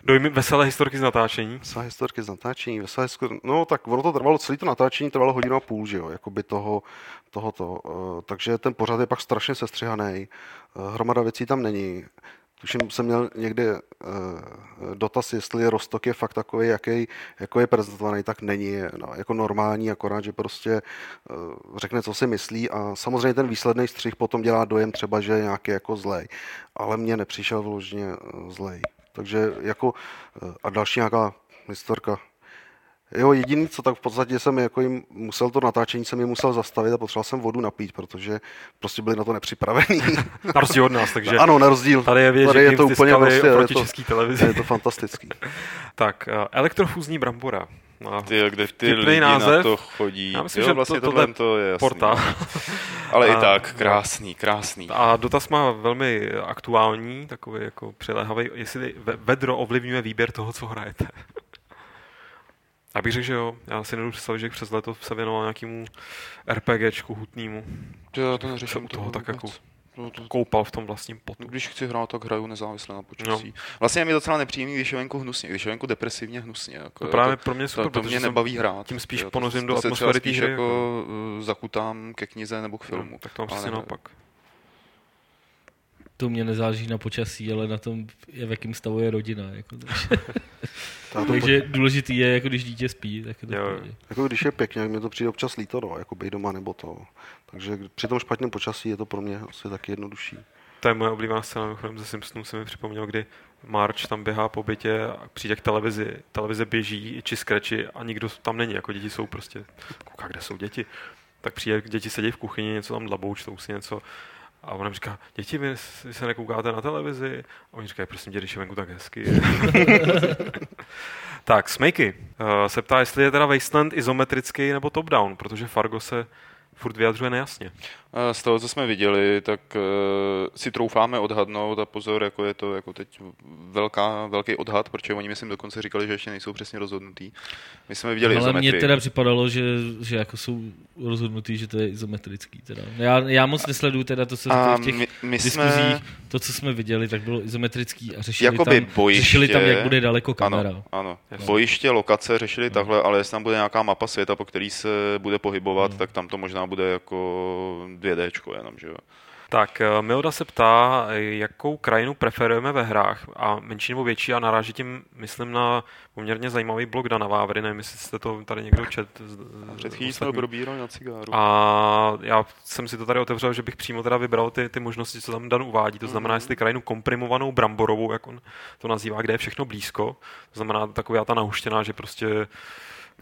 dojmy, veselé historky z natáčení. Veselé historky z natáčení, veselé historky, no tak ono to trvalo, celý to natáčení trvalo hodinu a půl, že jo, jakoby toho, tohoto, uh, takže ten pořad je pak strašně sestřihaný, uh, hromada věcí tam není. Tuším, jsem měl někde uh, dotaz, jestli Rostok je fakt takový, jaký, jako je prezentovaný, tak není. No, jako normální, akorát, že prostě uh, řekne, co si myslí a samozřejmě ten výsledný střih potom dělá dojem třeba, že je nějaký jako zlej. Ale mně nepřišel vložně zlej. Takže jako, a další nějaká historka. Jo, jediný, co tak v podstatě jsem jako jim musel to natáčení, jsem je musel zastavit a potřeboval jsem vodu napít, protože prostě byli na to nepřipravení. Na rozdíl od nás, takže. Ano, na rozdíl. Tady je, vědět, tady je to úplně prostě, je to, český televizi. Je to fantastický. tak, uh, elektrofúzní brambora. No, ty, kde ty lidi název. na to chodí. Já myslím, jo, že vlastně to, tohle to je jasný. Porta. Ale a, i tak, krásný, krásný. A dotaz má velmi aktuální, takový jako přiléhavý, jestli vedro ovlivňuje výběr toho, co hrajete. Já bych řekl, že jo. Já si nedovedu představit, že přes leto se věnoval nějakému RPGčku hutnému. Já to neřeším toho, toho tak jako no, to... koupal v tom vlastním potu. Když chci hrát, tak hraju nezávisle na počasí. No. Vlastně je mi docela nepříjemný, když je venku hnusně, když je venku depresivně hnusně. Jako, to právě pro mě super, to, to mě nebaví hrát. Tím spíš ponořím do atmosféry spíš jako, jako uh, zakutám ke knize nebo k filmu. No, tak to mám přesně naopak to mě nezáleží na počasí, ale na tom, v jakém stavu je rodina. Jako, takže takže důležitý je, jako když dítě spí. Tak je to jo. Jako když je pěkně, mi to přijde občas líto, no, jako být doma nebo to. Takže při tom špatném počasí je to pro mě asi taky jednodušší. To je moje oblíbená scéna, mimochodem ze Simpsonů se mi připomněl, kdy March tam běhá po bytě a přijde k televizi, televize běží, či skreči a nikdo tam není, jako děti jsou prostě, kouká, kde jsou děti. Tak přijde, děti sedí v kuchyni, něco tam dlabou, čtou si něco a ona říká, děti, vy, se nekoukáte na televizi? A oni říkají, prosím tě, když je venku tak hezky. tak, Smejky uh, se ptá, jestli je teda Wasteland izometrický nebo top-down, protože Fargo se furt vyjadřuje nejasně. Z toho, co jsme viděli, tak uh, si troufáme odhadnout a pozor, jako je to jako teď velká, velký odhad, protože oni myslím dokonce říkali, že ještě nejsou přesně rozhodnutí. My jsme viděli Ale mně teda připadalo, že, že jako jsou rozhodnutí, že to je izometrický. Teda. Já, já moc nesleduju teda to, co a v těch my, my diskuzích, jsme... to, co jsme viděli, tak bylo izometrický a řešili, Jakoby tam, bojiště, řešili tam, jak bude daleko kamera. Ano, ano. bojiště, lokace řešili no. takhle, ale jestli tam bude nějaká mapa světa, po který se bude pohybovat, no. tak tam to možná bude jako 2D jenom, že jo. Tak, eh, Milda se ptá, jakou krajinu preferujeme ve hrách a menší nebo větší a naráží tím, myslím, na poměrně zajímavý blog Dana Vávry, nevím, jestli jste to tady někdo čet. Před chvílí jsme probírali na cigáru. A já jsem si to tady otevřel, že bych přímo teda vybral ty, ty možnosti, co tam Dan uvádí. To znamená, mm-hmm. jestli krajinu komprimovanou bramborovou, jak on to nazývá, kde je všechno blízko. To znamená taková ta nahuštěná, že prostě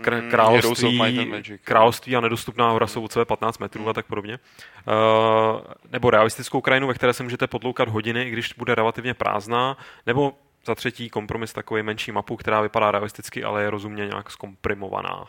kr- mm, království, království a nedostupná hora jsou od sebe 15 metrů a tak podobně. Uh, nebo realistickou krajinu, ve které se můžete podloukat hodiny, i když bude relativně prázdná, nebo za třetí kompromis takový menší mapu, která vypadá realisticky, ale je rozumně nějak zkomprimovaná.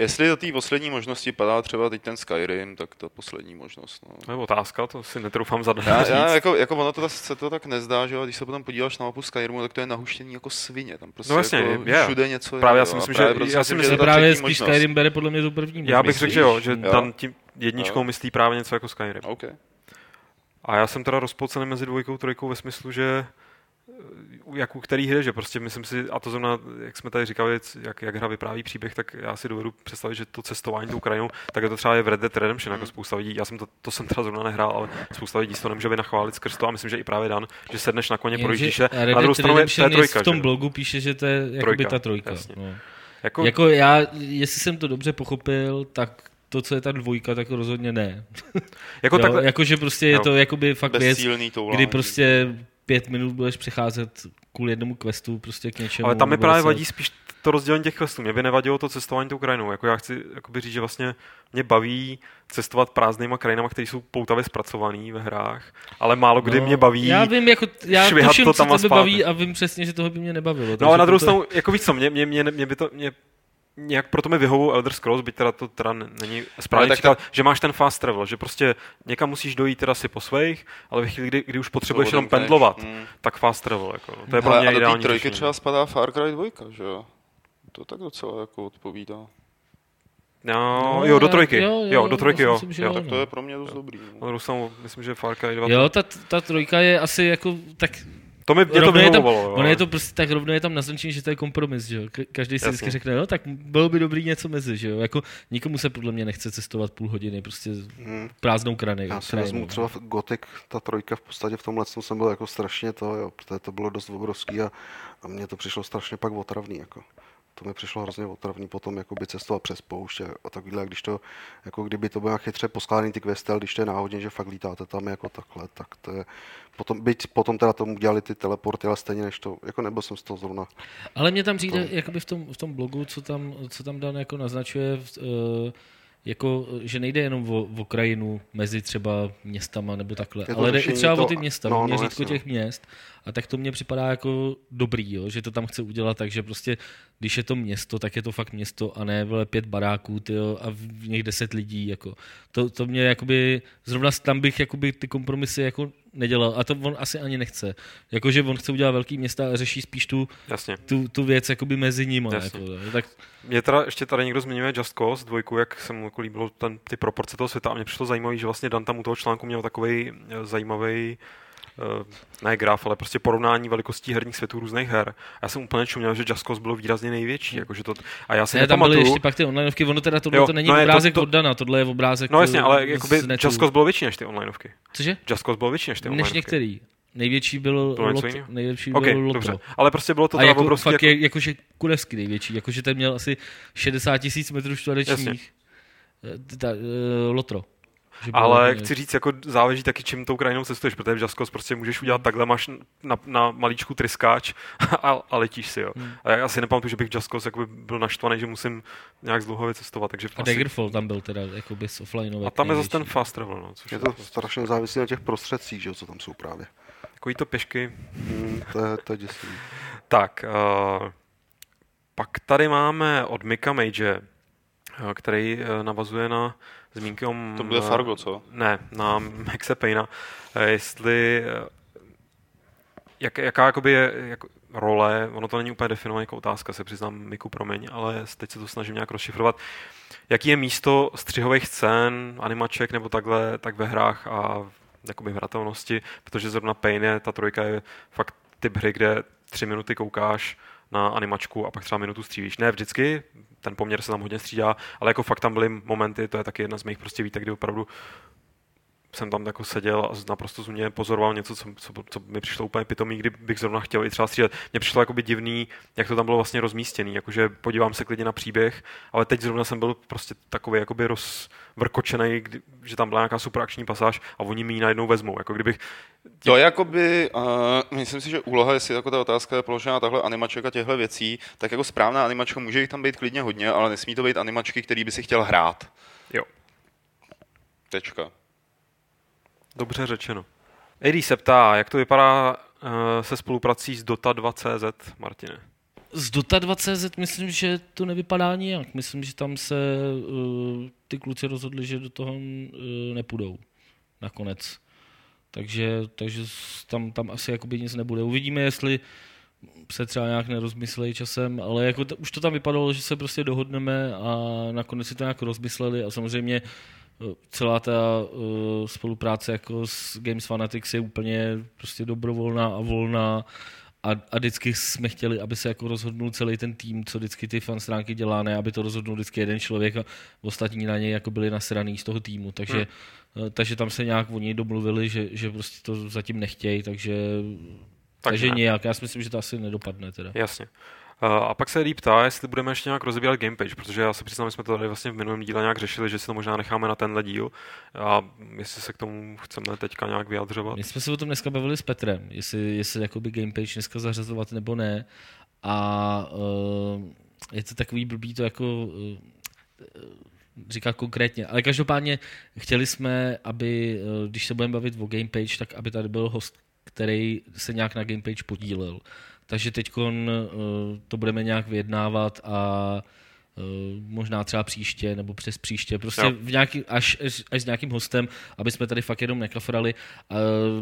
Jestli do té poslední možnosti padá třeba teď ten Skyrim, tak ta poslední možnost. No. To je otázka, to si netroufám za já, já, jako, jako ono to se to tak nezdá, že když se potom podíváš na mapu Skyrimu, tak to je nahuštění jako svině. Tam prostě no jasně, jako je. všude něco je. Právě já si myslím, že, prostě já si myslím, že právě spíš Skyrim bere podle mě tu první Já bych řekl, že jo, že tam tím jedničkou jo. myslí právě něco jako Skyrim. Okay. A já jsem teda rozpolcený mezi dvojkou a trojkou ve smyslu, že jak u který hry, že prostě myslím si, a to zrovna, jak jsme tady říkali, jak, jak hra vypráví příběh, tak já si dovedu představit, že to cestování tou krajinou, tak je to třeba je v Red Dead Redemption, jako mm. spousta lidí, já jsem to, to jsem třeba zrovna nehrál, ale spousta lidí to nemůže vynachválit skrz to a myslím, že i právě Dan, že sedneš na koně, projíždíš se. Na druhou stranu je, to je trojka, v tom že? blogu píše, že to je trojka, ta trojka. No. Jako... jako já, jestli jsem to dobře pochopil, tak to, co je ta dvojka, tak rozhodně ne. jako jo, takhle... Jakože prostě je jo. to jakoby fakt věc, kdy prostě pět minut budeš přecházet kvůli jednomu questu prostě k něčemu. Ale tam mi právě se... vadí spíš to rozdělení těch questů. Mě by nevadilo to cestování tou krajinou. Jako já chci jakoby říct, že vlastně mě baví cestovat prázdnýma krajinama, které jsou poutavě zpracované ve hrách, ale málo kdy no, mě baví Já vím, jako, já tuším, to tam co tebe baví a vím přesně, že toho by mě nebavilo. No ale na druhou stranu, to... jako víc co, mě, mě, mě, mě, by to, mě nějak proto mi vyhovou Elder Scrolls, byť teda to teda není správně příklad, ta... že máš ten fast travel, že prostě někam musíš dojít teda si po svých, ale ve chvíli, kdy, kdy už potřebuješ jenom pendlovat, hmm. tak fast travel, jako, no. to je pro mě ideální do trojky třeba spadá Far Cry 2, že jo? To tak docela jako odpovídá. No, no, jo, do trojky. Jo, jo, jo do trojky, jo. Myslím, jo. Tak to je pro mě dost dobrý. No. No, myslím, že Far Cry 2. Jo, ta, ta trojka je asi jako tak to mi, mě to vyhovovalo. Ono je to prostě tak rovno je tam naznačení, že to je kompromis, že jo. Každý si vždycky řekne, no tak bylo by dobrý něco mezi, že jo. Jako nikomu se podle mě nechce cestovat půl hodiny, prostě hmm. prázdnou krany. Já si vezmu třeba v Gothic, ta trojka v podstatě v tomhle jsem byl jako strašně to, jo, protože to bylo dost obrovský a, a mně to přišlo strašně pak otravný, jako to mi přišlo hrozně otravný potom jakoby cestovat přes poušť a takhle, když to, jako kdyby to bylo chytře poskládaný ty questel, když to je náhodně, že fakt lítáte tam jako takhle, tak to je, potom, byť potom teda tomu dělali ty teleporty, ale stejně než to, jako nebyl jsem z toho zrovna. Ale mě tam přijde, to... jakoby v tom, v tom blogu, co tam, co tam Dan jako naznačuje, uh, jako, že nejde jenom o, o krajinu mezi třeba městama nebo takhle, ale jde i třeba to, o ty města, no, no, měřítko těch měst. A tak to mně připadá jako dobrý, jo, že to tam chce udělat tak, že prostě, když je to město, tak je to fakt město a ne vole, pět baráků tyjo, a v nich deset lidí. Jako. To, to mě jakoby, zrovna tam bych jakoby, ty kompromisy jako nedělal a to on asi ani nechce. Jakože on chce udělat velký města a řeší spíš tu, Jasně. tu, tu věc jakoby mezi nimi. Jako, tak... Mě teda ještě tady někdo zmiňuje Just Cause dvojku, jak se mu jako líbilo ten, ty proporce toho světa a mně přišlo zajímavé, že vlastně Dan tam u toho článku měl takový eh, zajímavý ne graf, ale prostě porovnání velikostí herních světů různých her. A já jsem úplně čuměl, že Just Cause bylo výrazně největší. Jakože to, a já si ne, tam byly ještě pak ty onlineovky, ono teda tohle jo, to není no obrázek to, to, od Dana, tohle je obrázek No jasně, ale jakoby Just Cause bylo větší než ty onlineovky. Cože? Just Cause bylo větší než ty onlineovky. Než některý. Největší byl lot, největší okay, byl Lotro. Dobře. Ale prostě bylo to a jako, obrovský. Fakt jako... jakože Kulevský největší, jakože ten měl asi 60 tisíc metrů čtverečních. Ta, uh, Lotro. Ale hodně. chci říct, jako záleží taky, čím tou krajinou cestuješ, protože v Jaskos prostě můžeš udělat takhle, máš na, na malíčku tryskáč a, a letíš si, jo. Hmm. A já asi nepamatuju, že bych v Jaskos byl naštvaný, že musím nějak zdlouhavě cestovat. Takže a asi... Daggerfall tam byl teda jako bez offline. A tam je zase ten fast travel, no, což je to strašně závislé na těch prostředcích, že, co tam jsou právě. Takový to pěšky. Hmm, to, je, to je děsivý. Tak, uh, pak tady máme od Mika Mage, uh, který uh, navazuje na zmínky o... To bude Fargo, co? Ne, na Maxe Payna. Jestli jak, jaká jakoby je jako role, ono to není úplně definované jako otázka, se přiznám, Miku, promiň, ale teď se to snažím nějak rozšifrovat. Jaký je místo střihových scén, animaček nebo takhle, tak ve hrách a jakoby hratelnosti, protože zrovna Pain je, ta trojka je fakt typ hry, kde tři minuty koukáš na animačku a pak třeba minutu střílíš. Ne vždycky, ten poměr se tam hodně střídá, ale jako fakt tam byly momenty, to je taky jedna z mých prostě výtek, kdy opravdu jsem tam jako seděl a naprosto zumě pozoroval něco, co, co, co mi přišlo úplně pitomý, kdybych zrovna chtěl i třeba střílet. Mně přišlo jako by divný, jak to tam bylo vlastně rozmístěný, jakože podívám se klidně na příběh, ale teď zrovna jsem byl prostě takový jakoby rozvrkočený, kdy, že tam byla nějaká super akční pasáž a oni mi ji najednou vezmou. Jako kdybych to jakoby, uh, myslím si, že úloha, jestli jako ta otázka je položená takhle animaček a těchto věcí, tak jako správná animačka může jich tam být klidně hodně, ale nesmí to být animačky, který by si chtěl hrát. Jo. Tečka. Dobře řečeno. AD se ptá, jak to vypadá uh, se spoluprací s Dota 2.cz, Martine? Z Dota 2.cz myslím, že to nevypadá nijak. Myslím, že tam se uh, ty kluci rozhodli, že do toho uh, nepůjdou nakonec. Takže, takže tam, tam asi jakoby nic nebude. Uvidíme, jestli se třeba nějak nerozmyslejí časem, ale jako už to tam vypadalo, že se prostě dohodneme a nakonec si to nějak rozmysleli a samozřejmě eh, celá ta uh, spolupráce jako s Games Fanatics je úplně prostě dobrovolná a volná a, a vždycky jsme chtěli, aby se jako rozhodnul celý ten tým, co vždycky ty fan stránky dělá, ne aby to rozhodnul vždycky jeden člověk a ostatní na něj jako byli nasraný z toho týmu, takže hmm Eh, takže tam se nějak oni domluvili, že, že prostě to zatím nechtějí, takže, tak takže ne. nějak. Já si myslím, že to asi nedopadne teda. Jasně. Eh, a pak se líp ptá, jestli budeme ještě nějak rozebírat gamepage, protože já se přiznám, že jsme to tady vlastně v minulém díle nějak řešili, že si to možná necháme na tenhle díl a jestli se k tomu chceme teďka nějak vyjadřovat. My jsme se o tom dneska bavili s Petrem, jestli, jestli jakoby gamepage dneska zařazovat nebo ne a uh, je to takový blbý to jako uh, říkat konkrétně. Ale každopádně chtěli jsme, aby, eh, když se budeme bavit o Gamepage, tak aby tady byl host, který se nějak na Gamepage podílel. Takže teď eh, to budeme nějak vyjednávat a možná třeba příště nebo přes příště, prostě no. v nějaký, až, až, až s nějakým hostem, aby jsme tady fakt jenom nekafrali,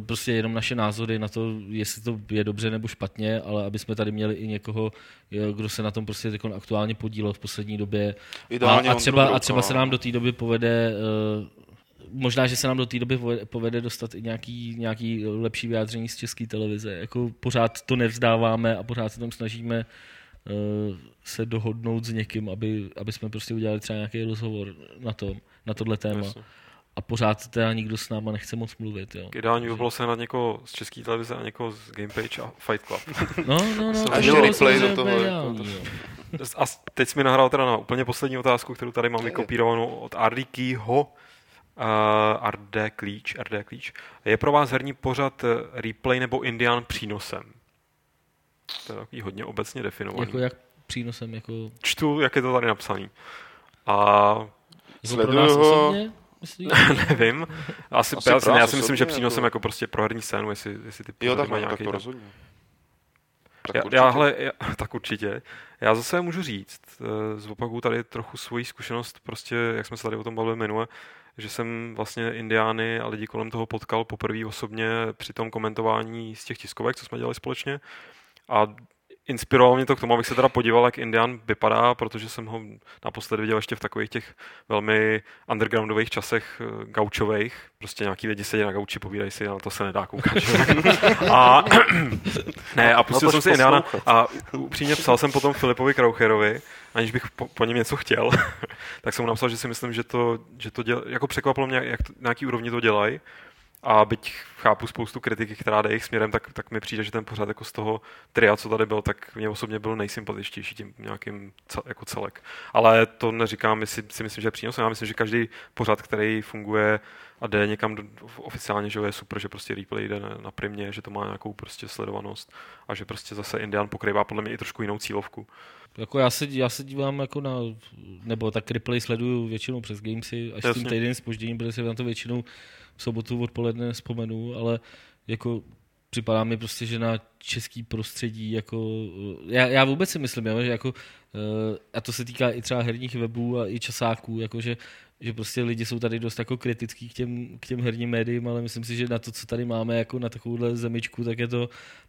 prostě jenom naše názory na to, jestli to je dobře nebo špatně, ale aby jsme tady měli i někoho, kdo se na tom prostě aktuálně podílel v poslední době. Ideálně a, a třeba, a třeba se nám do té doby povede možná, že se nám do té doby povede dostat i nějaký, nějaký lepší vyjádření z české televize. Jako pořád to nevzdáváme a pořád se tam snažíme uh, se dohodnout s někým, aby, aby jsme prostě udělali třeba nějaký rozhovor na, to, na tohle téma. Jasně. A pořád teda nikdo s náma nechce moc mluvit. Jo. Ideální by bylo se na někoho z české televize a někoho z Gamepage a Fight Club. No, no, no. a ještě replay do toho. Ideální, a teď jsi mi nahrál teda na úplně poslední otázku, kterou tady mám vykopírovanou od Ardikýho uh, RD klíč, RD klíč. Je pro vás herní pořad eh, replay nebo Indian přínosem? To je takový hodně obecně definovaný. Jako jak přínosem? Jako... Čtu, jak je to tady napsaný. A Sleduju ho. Nevím. Asi, Asi já, já si myslím, že přínosem jako... jako prostě pro herní scénu, jestli, jestli ty jo, tak, mají nějaký... Tak to rozhodně. Tak já, já, hele, já, tak určitě. Já zase můžu říct, eh, zopakuju tady trochu svoji zkušenost, prostě, jak jsme se tady o tom bavili minule, že jsem vlastně Indiány a lidi kolem toho potkal poprvé osobně při tom komentování z těch tiskovek, co jsme dělali společně. A inspirovalo mě to k tomu, abych se teda podíval, jak Indian vypadá, protože jsem ho naposledy viděl ještě v takových těch velmi undergroundových časech eh, gaučových. Prostě nějaký lidi sedí na gauči, povídají si, na to se nedá koukat. a, ne, a pustil no jsem si Indiana a upřímně psal jsem potom Filipovi Kraucherovi, aniž bych po, po něm něco chtěl, tak jsem mu napsal, že si myslím, že to, že to děl, jako překvapilo mě, jak to, na jaký úrovni to dělají. A byť chápu spoustu kritiky, která jde jejich směrem, tak, tak mi přijde, že ten pořád jako z toho tria, co tady byl, tak mě osobně byl nejsympatičtější tím nějakým cel, jako celek. Ale to neříkám, si, si myslím, že je přínosem. Já myslím, že každý pořád, který funguje a jde někam do, oficiálně, že je super, že prostě replay jde na, na primě, že to má nějakou prostě sledovanost a že prostě zase Indian pokrývá podle mě i trošku jinou cílovku. Jako já, se, já se dívám jako na, nebo tak replay sleduju většinou přes Gamesy, až Jasně. s tím týden spožděním, protože se na to většinou v sobotu odpoledne vzpomenu, ale jako připadá mi prostě, že na český prostředí, jako, já, já vůbec si myslím, že jako, eh, a to se týká i třeba herních webů a i časáků, jako, že že prostě lidi jsou tady dost jako kritický k těm, k těm herním médiím, ale myslím si, že na to, co tady máme jako na takovouhle zemičku, tak je to,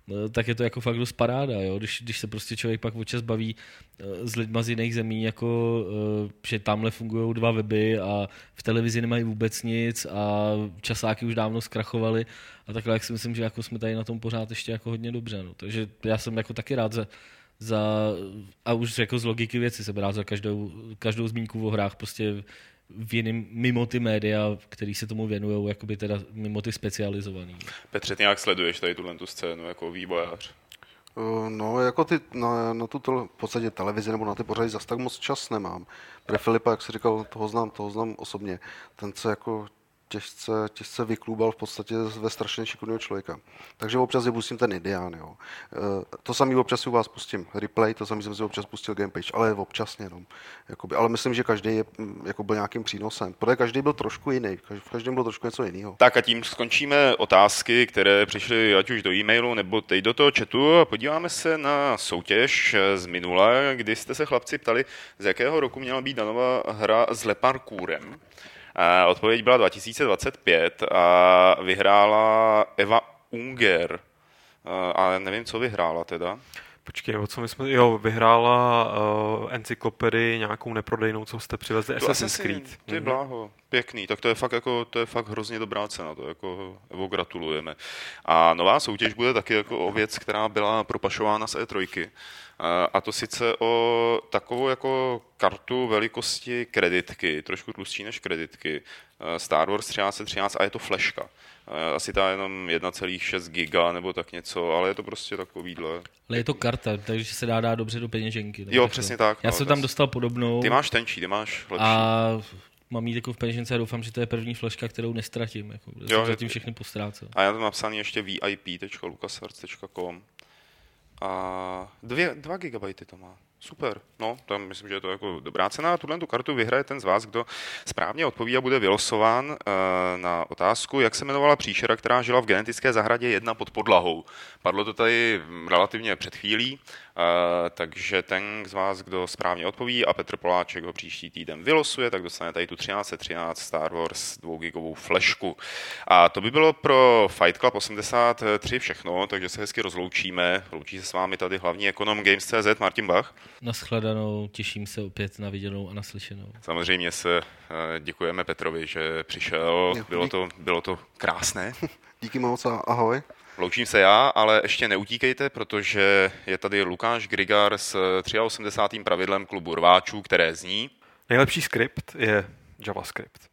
eh, tak je to jako fakt dost paráda, jo? Když, když se prostě člověk pak občas baví eh, s lidma z jiných zemí, jako eh, že tamhle fungují dva weby a v televizi nemají vůbec nic a časáky už dávno zkrachovaly a takhle, jak si myslím, že jako jsme tady na tom pořád ještě jako hodně dobře, no. takže já jsem jako taky rád za, za, a už jako z logiky věci jsem rád za každou, každou zmínku o hrách, prostě v jiným, mimo ty média, který se tomu věnují, jakoby teda mimo ty specializovaný. Petře, ty jak sleduješ tady tuhle tu scénu jako vývojář? Uh, no, jako ty, na, na tu v podstatě televizi nebo na ty pořady zase tak moc čas nemám. Pre Filipa, jak jsi říkal, toho znám, toho znám osobně. Ten se jako těžce, těžce vyklubal v podstatě ve strašně šikovného člověka. Takže občas je pustím ten ideán. Jo. E, to samý občas u vás pustím replay, to samý jsem si občas pustil gamepage, ale občasně jenom. Jakoby, ale myslím, že každý je, mm, jako byl nějakým přínosem. Protože každý byl trošku jiný, v každém bylo trošku něco jiného. Tak a tím skončíme otázky, které přišly ať už do e-mailu nebo teď do toho chatu a podíváme se na soutěž z minule, kdy jste se chlapci ptali, z jakého roku měla být danová hra s leparkůrem. Odpověď byla 2025 a vyhrála Eva Unger. A nevím, co vyhrála teda. Počkej, o co my jsme... Jo, vyhrála uh, encyklopedii nějakou neprodejnou, co jste přivezli, Assassin's Creed. Ty mm-hmm. bláho, pěkný, tak to je fakt jako, to je fakt hrozně dobrá cena, to jako Evo gratulujeme. A nová soutěž bude taky jako o věc, která byla propašována z E3. A to sice o takovou jako kartu velikosti kreditky, trošku tlustší než kreditky, Star Wars 1313 a je to fleška. Asi ta jenom 1,6 giga nebo tak něco, ale je to prostě takovýhle. Ale je to karta, takže se dá dát dobře do peněženky. Jo, přesně tak. Já no, jsem tam dostal podobnou. Ty máš tenčí, ty máš lepší. A mám jít jako v peněžence a doufám, že to je první fleška, kterou nestratím. Jako, jo, zatím všechny postrácel. A já to napsaný ještě vip.lucasarts.com Uh, dve, dva gigabajta ima. Super, no, tam myslím, že je to jako dobrá cena. Tuhle tu kartu vyhraje ten z vás, kdo správně odpoví a bude vylosován uh, na otázku, jak se jmenovala příšera, která žila v genetické zahradě jedna pod podlahou. Padlo to tady relativně před chvílí, uh, takže ten z vás, kdo správně odpoví a Petr Poláček ho příští týden vylosuje, tak dostane tady tu 1313 Star Wars 2 gigovou flešku. A to by bylo pro Fight Club 83 všechno, takže se hezky rozloučíme. Loučí se s vámi tady hlavní ekonom Games.cz Martin Bach. Naschledanou, těším se opět na viděnou a naslyšenou. Samozřejmě se eh, děkujeme Petrovi, že přišel. Bylo to, bylo to krásné. Díky moc a ahoj. Loučím se já, ale ještě neutíkejte, protože je tady Lukáš Grigar s 83. pravidlem klubu rváčů, které zní Nejlepší skript je JavaScript.